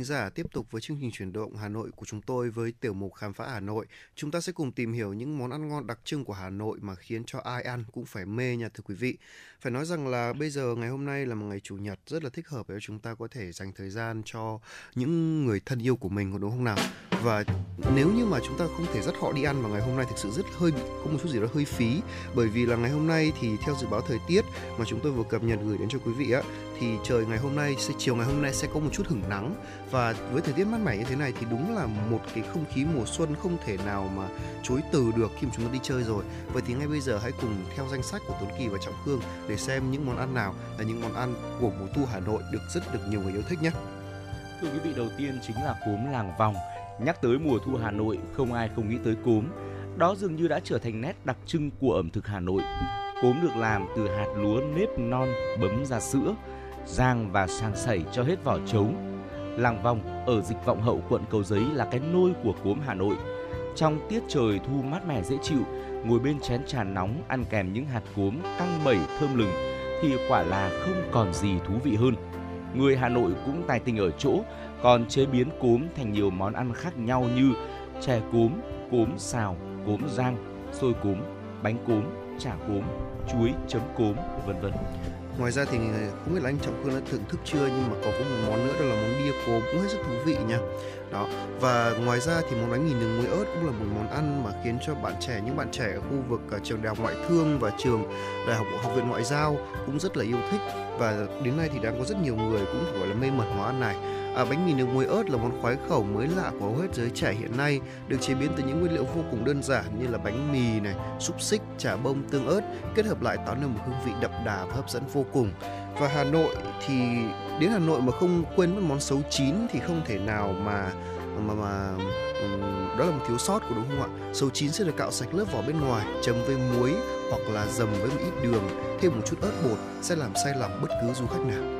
Thính giả, tiếp tục với chương trình chuyển động Hà Nội của chúng tôi với tiểu mục khám phá Hà Nội. Chúng ta sẽ cùng tìm hiểu những món ăn ngon đặc trưng của Hà Nội mà khiến cho ai ăn cũng phải mê nha thưa quý vị. Phải nói rằng là bây giờ ngày hôm nay là một ngày chủ nhật rất là thích hợp để chúng ta có thể dành thời gian cho những người thân yêu của mình đúng không nào? Và nếu như mà chúng ta không thể dắt họ đi ăn vào ngày hôm nay thực sự rất hơi có một chút gì đó hơi phí bởi vì là ngày hôm nay thì theo dự báo thời tiết mà chúng tôi vừa cập nhật gửi đến cho quý vị á thì trời ngày hôm nay sẽ chiều ngày hôm nay sẽ có một chút hửng nắng và với thời tiết mát mẻ như thế này thì đúng là một cái không khí mùa xuân không thể nào mà chối từ được khi mà chúng ta đi chơi rồi. Vậy thì ngay bây giờ hãy cùng theo danh sách của Tuấn Kỳ và Trọng Khương để xem những món ăn nào là những món ăn của mùa thu Hà Nội được rất được nhiều người yêu thích nhé. Thưa quý vị, đầu tiên chính là cốm làng vòng. Nhắc tới mùa thu Hà Nội, không ai không nghĩ tới cốm. Đó dường như đã trở thành nét đặc trưng của ẩm thực Hà Nội. Cốm được làm từ hạt lúa nếp non bấm ra sữa, rang và sang sảy cho hết vỏ trống. Làng Vòng ở dịch vọng hậu quận Cầu Giấy là cái nôi của cốm Hà Nội. Trong tiết trời thu mát mẻ dễ chịu, ngồi bên chén trà nóng ăn kèm những hạt cốm căng mẩy thơm lừng thì quả là không còn gì thú vị hơn. Người Hà Nội cũng tài tình ở chỗ còn chế biến cốm thành nhiều món ăn khác nhau như chè cốm, cốm xào, cốm rang, xôi cốm, bánh cốm, chả cốm, chuối chấm cốm, vân vân ngoài ra thì ờ, không biết là anh trọng Cương đã thưởng thức chưa? Nhưng mà có có một món nữa, đó là món bia cốm cũng hết sức thú vị nha. Đó, và ngoài ra thì món bánh mì nướng muối ớt cũng là một món ăn mà khiến cho bạn trẻ, những bạn trẻ ở khu vực ờ, trường đại học ngoại thương và trường đại học học viện ngoại giao cũng rất là yêu thích. Và đến nay thì đang có rất nhiều người cũng, gọi là, mê mẩn món ăn này. À, bánh mì nướng muối ớt là món khoái khẩu mới lạ của hầu hết giới trẻ hiện nay, được chế biến từ những nguyên liệu vô cùng đơn giản như là bánh mì này, xúc xích, chả bông, tương ớt, kết hợp lại tạo nên một hương vị đậm đà và hấp dẫn vô cùng. Và Hà Nội thì đến Hà Nội mà không quên mất món xấu chín thì không thể nào mà mà mà đó là một thiếu sót của đúng không ạ? Sấu chín sẽ được cạo sạch lớp vỏ bên ngoài, chấm với muối hoặc là dầm với một ít đường, thêm một chút ớt bột sẽ làm say lòng bất cứ du khách nào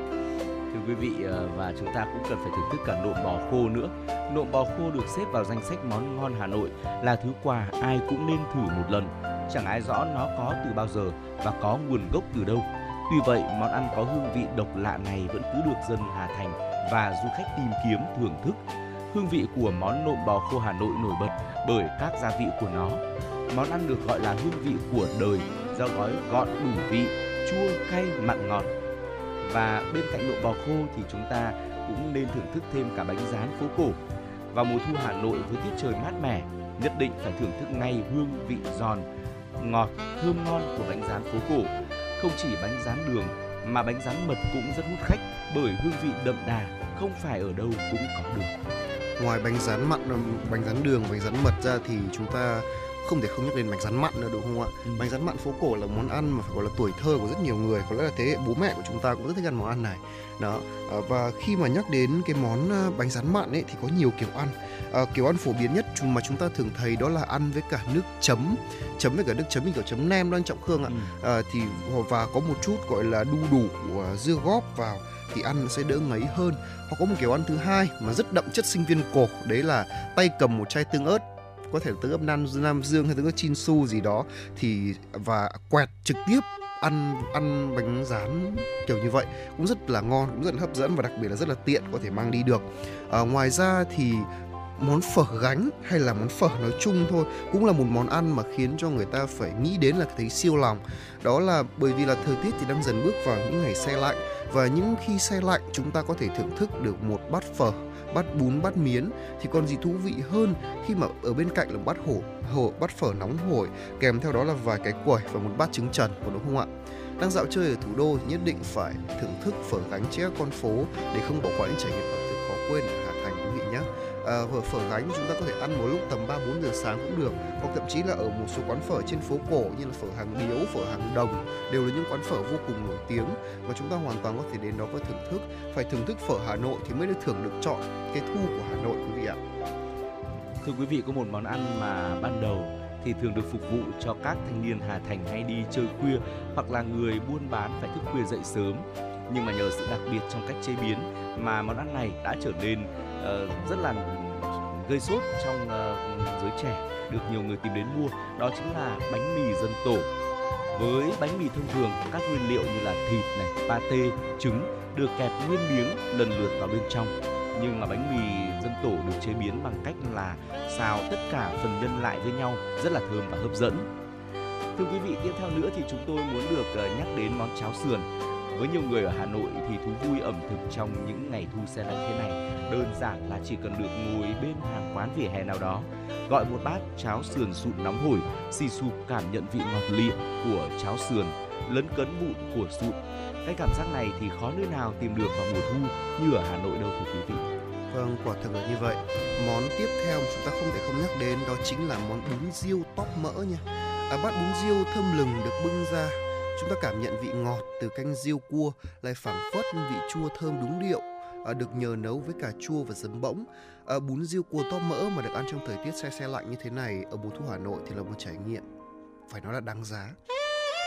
thưa quý vị ờ, và chúng ta cũng cần phải thưởng thức cả nộm bò khô nữa. Nộm bò khô được xếp vào danh sách món ngon Hà Nội là thứ quà ai cũng nên thử một lần. Chẳng ai rõ nó có từ bao giờ và có nguồn gốc từ đâu. Tuy vậy, món ăn có hương vị độc lạ này vẫn cứ được dân Hà Thành và du khách tìm kiếm, thưởng thức. Hương vị của món nộm bò khô Hà Nội nổi bật bởi các gia vị của nó. Món ăn được gọi là hương vị của đời do gói gọn đủ vị, chua cay mặn ngọt và bên cạnh nộm bò khô thì chúng ta cũng nên thưởng thức thêm cả bánh rán phố cổ. Vào mùa thu Hà Nội với tiết trời mát mẻ, nhất định phải thưởng thức ngay hương vị giòn, ngọt, thơm ngon của bánh rán phố cổ. Không chỉ bánh rán đường mà bánh rán mật cũng rất hút khách bởi hương vị đậm đà, không phải ở đâu cũng có được. Ngoài bánh rán mặn, bánh rán đường, bánh rán mật ra thì chúng ta không thể không nhắc đến bánh rán mặn nữa đúng không ạ? Ừ. Bánh rán mặn phố cổ là món ăn mà phải gọi là tuổi thơ của rất nhiều người, có lẽ là thế hệ bố mẹ của chúng ta cũng rất thích ăn món ăn này. Đó. À, và khi mà nhắc đến cái món à, bánh rán mặn ấy thì có nhiều kiểu ăn. À, kiểu ăn phổ biến nhất mà chúng ta thường thấy đó là ăn với cả nước chấm, chấm với cả nước chấm như kiểu chấm nem đó anh Trọng Khương ạ. Ừ. À, thì và có một chút gọi là đu đủ uh, dưa góp vào thì ăn sẽ đỡ ngấy hơn hoặc có một kiểu ăn thứ hai mà rất đậm chất sinh viên cổ đấy là tay cầm một chai tương ớt có thể là tương ớt nam nam dương hay tương ớt chin su gì đó thì và quẹt trực tiếp ăn ăn bánh rán kiểu như vậy cũng rất là ngon cũng rất là hấp dẫn và đặc biệt là rất là tiện có thể mang đi được. À, ngoài ra thì món phở gánh hay là món phở nói chung thôi cũng là một món ăn mà khiến cho người ta phải nghĩ đến là thấy siêu lòng. Đó là bởi vì là thời tiết thì đang dần bước vào những ngày xe lạnh và những khi xe lạnh chúng ta có thể thưởng thức được một bát phở bát bún bát miến thì còn gì thú vị hơn khi mà ở bên cạnh là bát hổ hổ, bát phở nóng hổi, kèm theo đó là vài cái quẩy và một bát trứng trần, có đúng không ạ? Đang dạo chơi ở thủ đô thì nhất định phải thưởng thức phở gánh trên các con phố để không bỏ qua những trải nghiệm ẩm thực khó quên. Ờ, à, phở phở gánh chúng ta có thể ăn một lúc tầm 3 4 giờ sáng cũng được. Hoặc thậm chí là ở một số quán phở trên phố cổ như là phở hàng điếu, phở hàng đồng đều là những quán phở vô cùng nổi tiếng và chúng ta hoàn toàn có thể đến đó và thưởng thức. Phải thưởng thức phở Hà Nội thì mới được thưởng được chọn cái thu của Hà Nội quý vị ạ. Thưa quý vị có một món ăn mà ban đầu thì thường được phục vụ cho các thanh niên Hà Thành hay đi chơi khuya hoặc là người buôn bán phải thức khuya dậy sớm. Nhưng mà nhờ sự đặc biệt trong cách chế biến mà món ăn này đã trở nên Ờ, rất là gây sốt trong ờ, giới trẻ, được nhiều người tìm đến mua. Đó chính là bánh mì dân tổ. Với bánh mì thông thường, các nguyên liệu như là thịt này, pate, trứng được kẹp nguyên miếng lần lượt vào bên trong. Nhưng mà bánh mì dân tổ được chế biến bằng cách là xào tất cả phần nhân lại với nhau, rất là thơm và hấp dẫn. Thưa quý vị, tiếp theo nữa thì chúng tôi muốn được ờ, nhắc đến món cháo sườn với nhiều người ở Hà Nội thì thú vui ẩm thực trong những ngày thu xe lạnh thế này đơn giản là chỉ cần được ngồi bên hàng quán vỉa hè nào đó, gọi một bát cháo sườn sụn nóng hổi, xì sụp cảm nhận vị ngọt lịm của cháo sườn, lấn cấn vụn của sụn. Cái cảm giác này thì khó nơi nào tìm được vào mùa thu như ở Hà Nội đâu thưa quý vị. Vâng, quả thực là như vậy. Món tiếp theo mà chúng ta không thể không nhắc đến đó chính là món bún riêu tóp mỡ nha. À, bát bún riêu thơm lừng được bưng ra Chúng ta cảm nhận vị ngọt từ canh riêu cua lại phảng phất vị chua thơm đúng điệu à, được nhờ nấu với cà chua và giấm bỗng. À, bún riêu cua to mỡ mà được ăn trong thời tiết se se lạnh như thế này ở mùa thu Hà Nội thì là một trải nghiệm phải nói là đáng giá.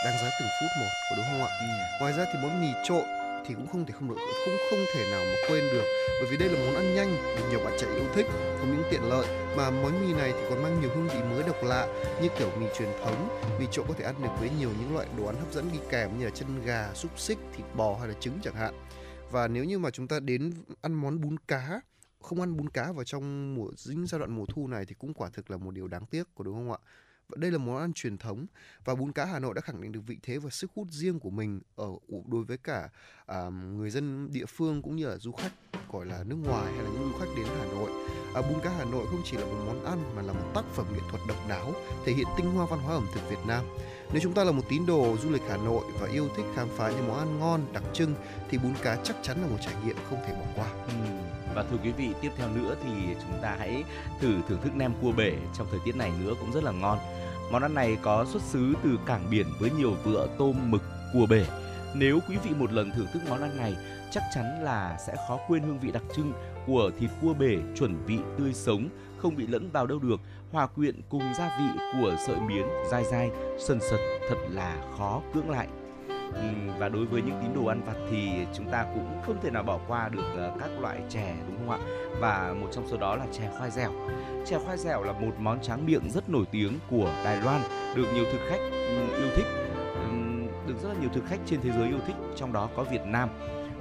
Đáng giá từng phút một, có đúng không ạ? Ừ. Ngoài ra thì món mì trộn thì cũng không thể không được, cũng không thể nào mà quên được. Bởi vì đây là món ăn nhanh được nhiều bạn trẻ yêu thích, không những tiện lợi, mà món mì này thì còn mang nhiều hương vị mới độc lạ, như kiểu mì truyền thống, mì trộn có thể ăn được với nhiều những loại đồ ăn hấp dẫn đi kèm như là chân gà, xúc xích, thịt bò hay là trứng chẳng hạn. Và nếu như mà chúng ta đến ăn món bún cá, không ăn bún cá vào trong mùa, dính giai đoạn mùa thu này thì cũng quả thực là một điều đáng tiếc, có đúng không ạ? Đây là món ăn truyền thống và bún cá Hà Nội đã khẳng định được vị thế và sức hút riêng của mình ở đối với cả à, người dân địa phương cũng như là du khách gọi là nước ngoài hay là những du khách đến Hà Nội. À, bún cá Hà Nội không chỉ là một món ăn mà là một tác phẩm nghệ thuật độc đáo thể hiện tinh hoa văn hóa ẩm thực Việt Nam. Nếu chúng ta là một tín đồ du lịch Hà Nội và yêu thích khám phá những món ăn ngon đặc trưng thì bún cá chắc chắn là một trải nghiệm không thể bỏ qua. Ừ. Và thưa quý vị, tiếp theo nữa thì chúng ta hãy thử thưởng thức nem cua bể trong thời tiết này nữa cũng rất là ngon. Món ăn này có xuất xứ từ cảng biển với nhiều vựa tôm mực cua bể. Nếu quý vị một lần thưởng thức món ăn này, chắc chắn là sẽ khó quên hương vị đặc trưng của thịt cua bể chuẩn vị tươi sống, không bị lẫn vào đâu được, hòa quyện cùng gia vị của sợi miến dai dai, sần sật thật là khó cưỡng lại. Ừ, và đối với những tín đồ ăn vặt thì chúng ta cũng không thể nào bỏ qua được ờ, các loại chè đúng không ạ? Và một trong số đó là chè khoai dẻo. Chè khoai dẻo là một món tráng miệng rất nổi tiếng của Đài Loan, được nhiều thực khách ừ, yêu thích, được rất là nhiều thực khách trên thế giới yêu thích, trong đó có Việt Nam.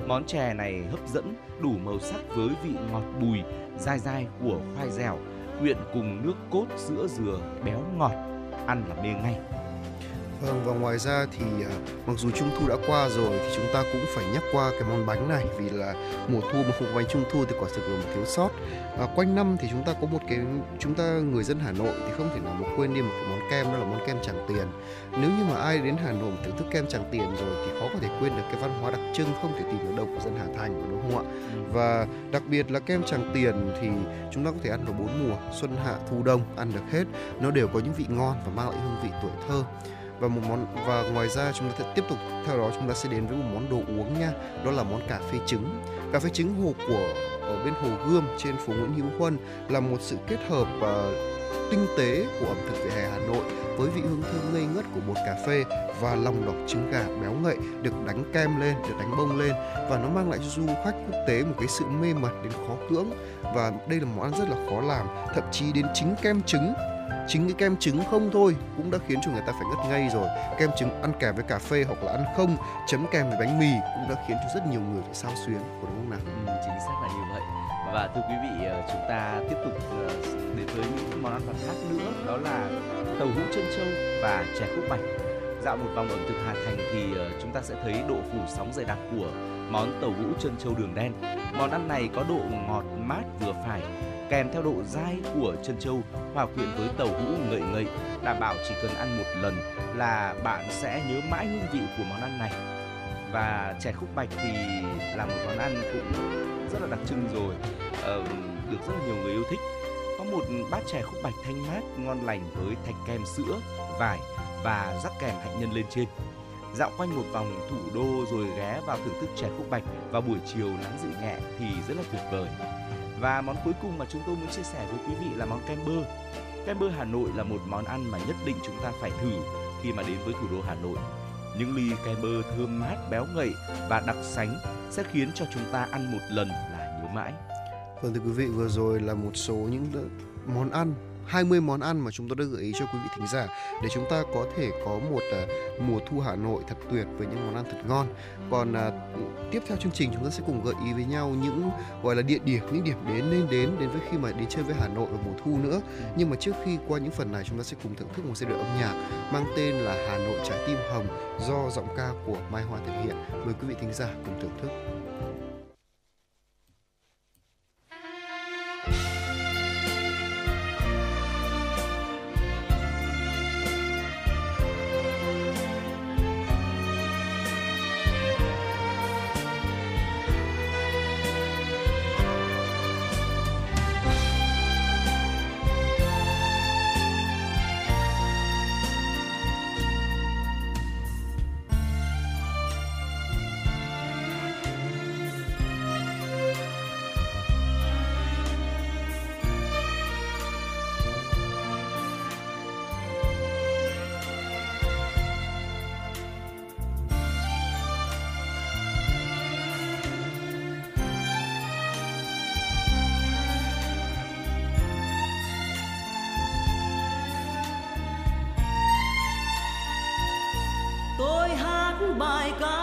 Món chè này hấp dẫn, đủ màu sắc với vị ngọt bùi, dai dai của khoai dẻo, quyện cùng nước cốt sữa dừa béo ngọt, ăn là mê ngay. Vâng và ngoài ra thì à, mặc dù trung thu đã qua rồi thì chúng ta cũng phải nhắc qua cái món bánh này vì là mùa thu mà không có bánh trung thu thì quả thực là một thiếu sót. À, quanh năm thì chúng ta có một cái chúng ta người dân Hà Nội thì không thể nào mà quên đi một cái món kem đó là món kem Tràng Tiền. Nếu như mà ai đến Hà Nội mà thưởng thức kem Tràng Tiền rồi thì khó có thể quên được cái văn hóa đặc trưng không thể tìm được đâu của dân Hà Thành đúng không ạ? Và đặc biệt là kem Tràng Tiền thì chúng ta có thể ăn vào bốn mùa xuân hạ thu đông ăn được hết nó đều có những vị ngon và mang lại hương vị tuổi thơ và một món và ngoài ra chúng ta sẽ tiếp tục theo đó chúng ta sẽ đến với một món đồ uống nha. Đó là món cà phê trứng. Cà phê trứng hồ của ở bên hồ gươm trên phố Nguyễn Hữu Huân là một sự kết hợp uh, tinh tế của ẩm thực vỉa hè Hà Nội với vị hương thơm ngây ngất của bột cà phê và lòng đỏ trứng gà béo ngậy được đánh kem lên, được đánh bông lên và nó mang lại cho du khách quốc tế một cái sự mê mẩn đến khó cưỡng. Và đây là món ăn rất là khó làm thậm chí đến chính kem trứng chính cái kem trứng không thôi cũng đã khiến cho người ta phải ngất ngây rồi. Kem trứng ăn kèm với cà phê hoặc là ăn không chấm kèm với bánh mì cũng đã khiến cho rất nhiều người phải sao xuyến của đúng không nào? Ừ, chính xác là như vậy. Và thưa quý vị ờ, chúng ta tiếp tục ờ, đến với những món ăn vặt khác nữa đó là tàu hũ chân trâu và chè khúc bạch. Dạo một vòng ẩm thực Hà Thành thì ờ, chúng ta sẽ thấy độ phủ sóng dày đặc của món tàu hũ chân trâu đường đen. Món ăn này có độ ngọt mát vừa phải kèm theo độ dai của chân trâu hòa quyện với tàu hũ ngậy ngậy đảm bảo chỉ cần ăn một lần là bạn sẽ nhớ mãi hương vị của món ăn này. Và chè khúc bạch thì là một món ăn cũng rất là đặc trưng rồi uh, được rất là nhiều người yêu thích. Có một bát chè khúc bạch thanh mát ngon lành với thạch kem sữa vải và rắc kèm hạnh nhân lên trên. Dạo quanh một vòng thủ đô rồi ghé vào thưởng thức chè khúc bạch vào buổi chiều nắng dịu nhẹ thì rất là tuyệt vời và món cuối cùng mà chúng tôi muốn chia sẻ với quý vị là món kem bơ. Kem bơ Hà Nội là một món ăn mà nhất định chúng ta phải thử khi mà đến với thủ đô Hà Nội. Những ly kem bơ thơm mát béo ngậy và đặc sánh sẽ khiến cho chúng ta ăn một lần là nhớ mãi. Vâng thưa quý vị, vừa rồi là một số những món ăn 20 món ăn mà chúng tôi đã gợi ý cho quý vị thính giả để chúng ta có thể có một uh, mùa thu Hà Nội thật tuyệt với những món ăn thật ngon. Còn uh, tiếp theo chương trình chúng ta sẽ cùng gợi ý với nhau những gọi là địa điểm, những điểm đến nên đến đến với khi mà đến chơi với Hà Nội vào mùa thu nữa. Nhưng mà trước khi qua những phần này chúng ta sẽ cùng thưởng thức một giai đoạn âm nhạc mang tên là Hà Nội trái tim hồng do giọng ca của Mai Hoa thực hiện. Mời quý vị thính giả cùng thưởng thức. My God.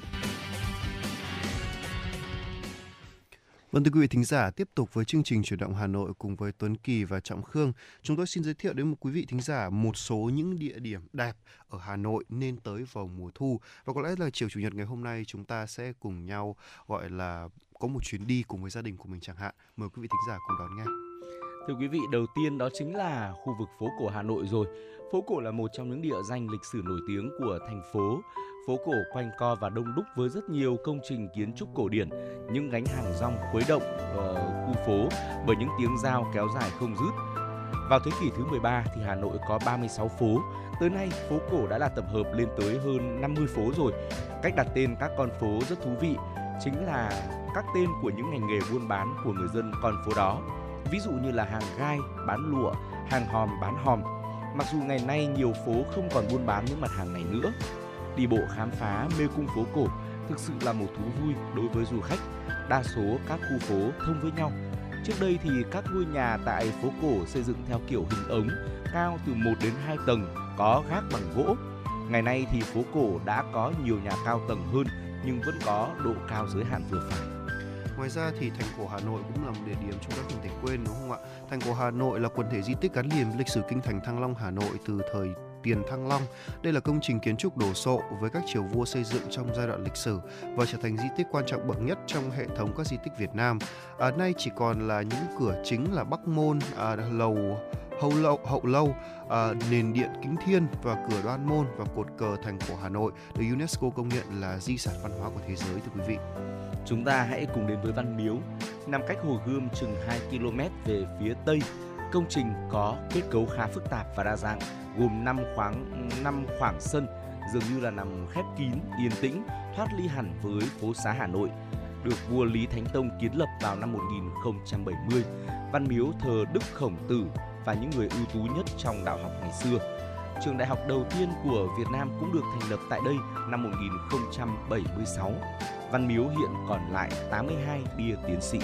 Vâng thưa quý vị thính giả, tiếp tục với chương trình chuyển động Hà Nội cùng với Tuấn Kỳ và Trọng Khương, chúng tôi xin giới thiệu đến một quý vị thính giả một số những địa điểm đẹp ở Hà Nội nên tới vào mùa thu. Và có lẽ là chiều chủ nhật ngày hôm nay chúng ta sẽ cùng nhau gọi là có một chuyến đi cùng với gia đình của mình chẳng hạn. Mời quý vị thính giả cùng đón nghe. Thưa quý vị, đầu tiên đó chính là khu vực phố cổ Hà Nội rồi. Phố cổ là một trong những địa danh lịch sử nổi tiếng của thành phố. Phố cổ quanh co và đông đúc với rất nhiều công trình kiến trúc cổ điển, những gánh hàng rong khuấy động uh, khu phố bởi những tiếng giao kéo dài không dứt. Vào thế kỷ thứ 13 thì Hà Nội có 36 phố. Tới nay, phố cổ đã là tập hợp lên tới hơn 50 phố rồi. Cách đặt tên các con phố rất thú vị, chính là các tên của những ngành nghề buôn bán của người dân con phố đó. Ví dụ như là hàng gai, bán lụa, hàng hòm, bán hòm. Mặc dù ngày nay nhiều phố không còn buôn bán những mặt hàng này nữa, đi bộ khám phá mê cung phố cổ thực sự là một thú vui đối với du khách. Đa số các khu phố thông với nhau. Trước đây thì các ngôi nhà tại phố cổ xây dựng theo kiểu hình ống, cao từ 1 đến 2 tầng, có gác bằng gỗ. Ngày nay thì phố cổ đã có nhiều nhà cao tầng hơn nhưng vẫn có độ cao giới hạn vừa phải. Ngoài ra thì thành cổ Hà Nội cũng là một địa điểm chúng ta không thể quên đúng không ạ? Thành cổ Hà Nội là quần thể di tích gắn liền với lịch sử kinh thành Thăng Long Hà Nội từ thời Tiền Thăng Long. Đây là công trình kiến trúc đồ sộ với các triều vua xây dựng trong giai đoạn lịch sử và trở thành di tích quan trọng bậc nhất trong hệ thống các di tích Việt Nam. À, nay chỉ còn là những cửa chính là Bắc Môn, à, lầu hậu lâu, hậu lâu à, nền điện kính thiên và cửa đoan môn và cột cờ thành cổ Hà Nội được UNESCO công nhận là di sản văn hóa của thế giới thưa quý vị. Chúng ta hãy cùng đến với Văn Miếu, nằm cách Hồ Gươm chừng 2 km về phía tây. Công trình có kết cấu khá phức tạp và đa dạng, gồm 5 khoảng 5 khoảng sân, dường như là nằm khép kín, yên tĩnh, thoát ly hẳn với phố xá Hà Nội. Được vua Lý Thánh Tông kiến lập vào năm 1070, Văn Miếu thờ Đức Khổng Tử và những người ưu tú nhất trong đạo học ngày xưa. Trường đại học đầu tiên của Việt Nam cũng được thành lập tại đây năm 1076. Văn Miếu hiện còn lại 82 bia tiến sĩ.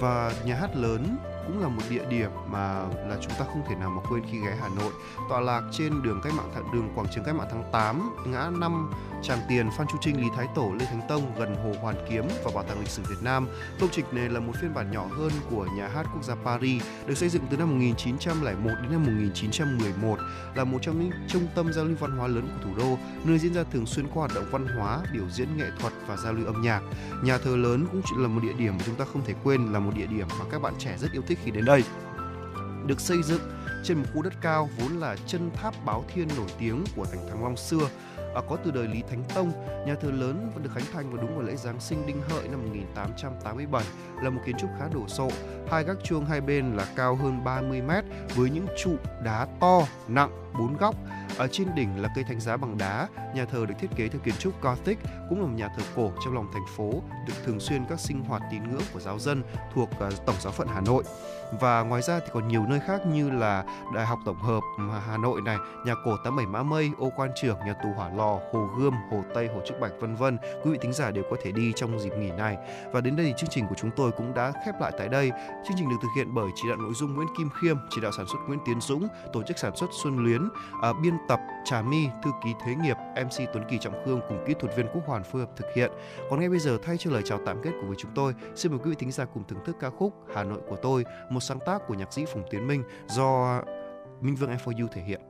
Và nhà hát lớn cũng là một địa điểm mà là chúng ta không thể nào mà quên khi ghé Hà Nội. Tọa lạc trên đường cách mạng thượng đường quảng trường cách mạng tháng 8, ngã 5 Tràng Tiền, Phan Chu Trinh, Lý Thái Tổ, Lê Thánh Tông gần Hồ Hoàn Kiếm và Bảo tàng lịch sử Việt Nam. Công trình này là một phiên bản nhỏ hơn của nhà hát quốc gia Paris, được xây dựng từ năm 1901 đến năm 1911, là một trong những trung tâm giao lưu văn hóa lớn của thủ đô, nơi diễn ra thường xuyên các hoạt động văn hóa, biểu diễn nghệ thuật và giao lưu âm nhạc. Nhà thờ lớn cũng là một địa điểm mà chúng ta không thể quên, là một địa điểm mà các bạn trẻ rất yêu thích khi đến đây. Được xây dựng trên một khu đất cao vốn là chân tháp báo thiên nổi tiếng của thành Thăng Long xưa à, có từ đời Lý Thánh Tông. Nhà thờ lớn vẫn được khánh thành vào đúng vào lễ Giáng sinh Đinh Hợi năm 1887 là một kiến trúc khá đổ sộ. Hai gác chuông hai bên là cao hơn 30 mét với những trụ đá to, nặng, bốn góc. Ở trên đỉnh là cây thánh giá bằng đá. Nhà thờ được thiết kế theo kiến trúc Gothic, cũng là một nhà thờ cổ trong lòng thành phố, được thường xuyên các sinh hoạt tín ngưỡng của giáo dân thuộc ờ, Tổng giáo phận Hà Nội. Và ngoài ra thì còn nhiều nơi khác như là Đại học Tổng hợp Hà Nội này, nhà cổ 87 Mã Mây, Ô Quan Trường, nhà tù Hỏa Lò, Hồ Gươm, Hồ Tây, Hồ Trúc Bạch vân vân. Quý vị thính giả đều có thể đi trong dịp nghỉ này. Và đến đây thì chương trình của chúng tôi cũng đã khép lại tại đây. Chương trình được thực hiện bởi chỉ đạo nội dung Nguyễn Kim Khiêm, chỉ đạo sản xuất Nguyễn Tiến Dũng, tổ chức sản xuất Xuân Luyến, à, biên tập Trà My, thư ký Thế nghiệp, MC Tuấn Kỳ Trọng Khương cùng kỹ thuật viên Quốc Hoàn phối hợp thực hiện. Còn ngay bây giờ thay cho lời chào tạm kết của với chúng tôi, xin mời quý vị thính giả cùng thưởng thức ca khúc Hà Nội của tôi, một sáng tác của nhạc sĩ Phùng Tiến Minh do Minh Vương F4U thể hiện.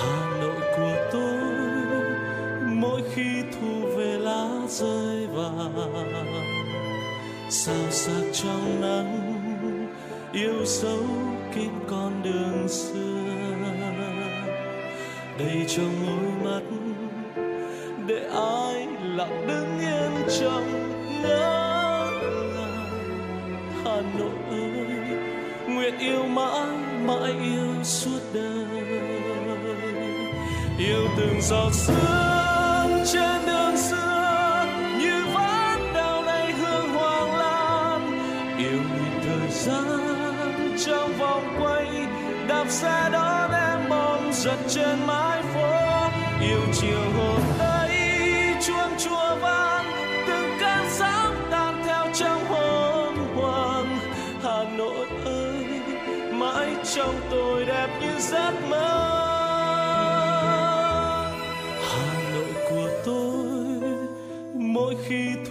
Hà nội của tôi, mỗi khi thu về lá rơi vàng. Sao sắc trong nắng, yêu dấu kín con đường xưa. Đầy trong đôi mắt, để ai lặng đứng yên trong ngỡ ngàng hà nội ơi, nguyện yêu mãi mãi yêu suốt đời yêu từng giọt sương trên đêm.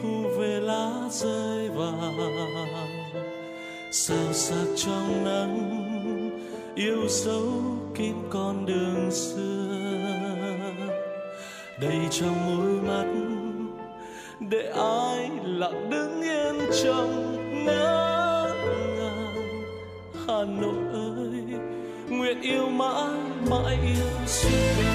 Thu về lá rơi vàng. Sao sắc trong nắng, yêu dấu kín con đường xưa. Đầy trong môi mắt, để ai lặng đứng yên trong ngỡ ngàng. Hà nội ơi, nguyện yêu mãi mãi yêu xưa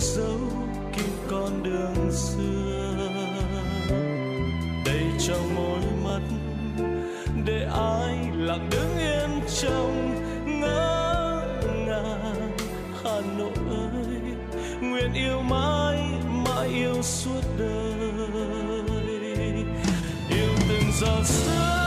dấu kín con đường xưa. Đầy trong môi mắt để ai lặng đứng yên trong ngỡ ngàng. Hà Nội ơi, nguyện yêu mãi mãi yêu suốt đời. Yêu từng giọt sương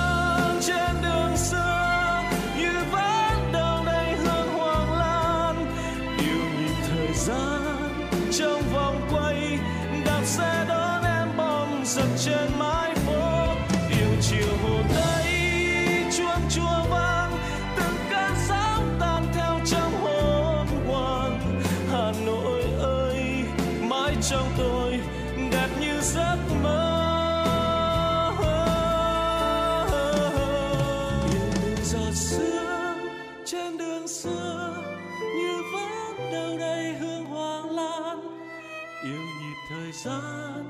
gian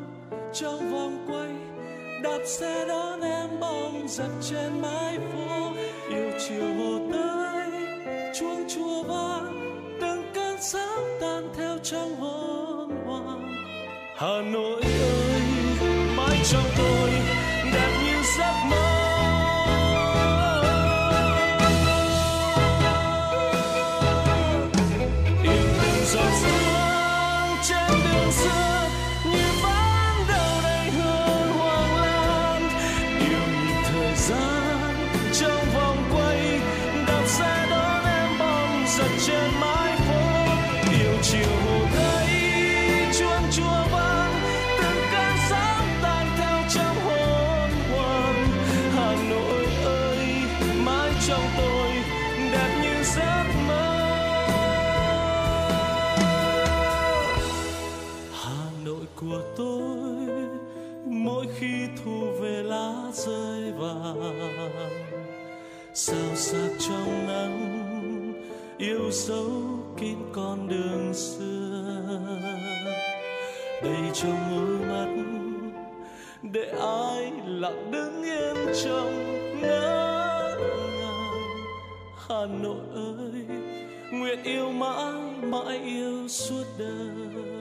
trong vòng quay, đạp xe đón em bong giật trên mái phố. Yêu chiều hồ tây chuông chùa vang, từng cơn sóng tan theo trong hồn hoàng hà nội ơi, mãi trong tôi. Sao sắc trong nắng, yêu dấu kín con đường xưa. Đầy trong đôi mắt, để ai lặng đứng yên trong ngỡ ngàng. Hà Nội ơi, nguyện yêu mãi mãi yêu suốt đời.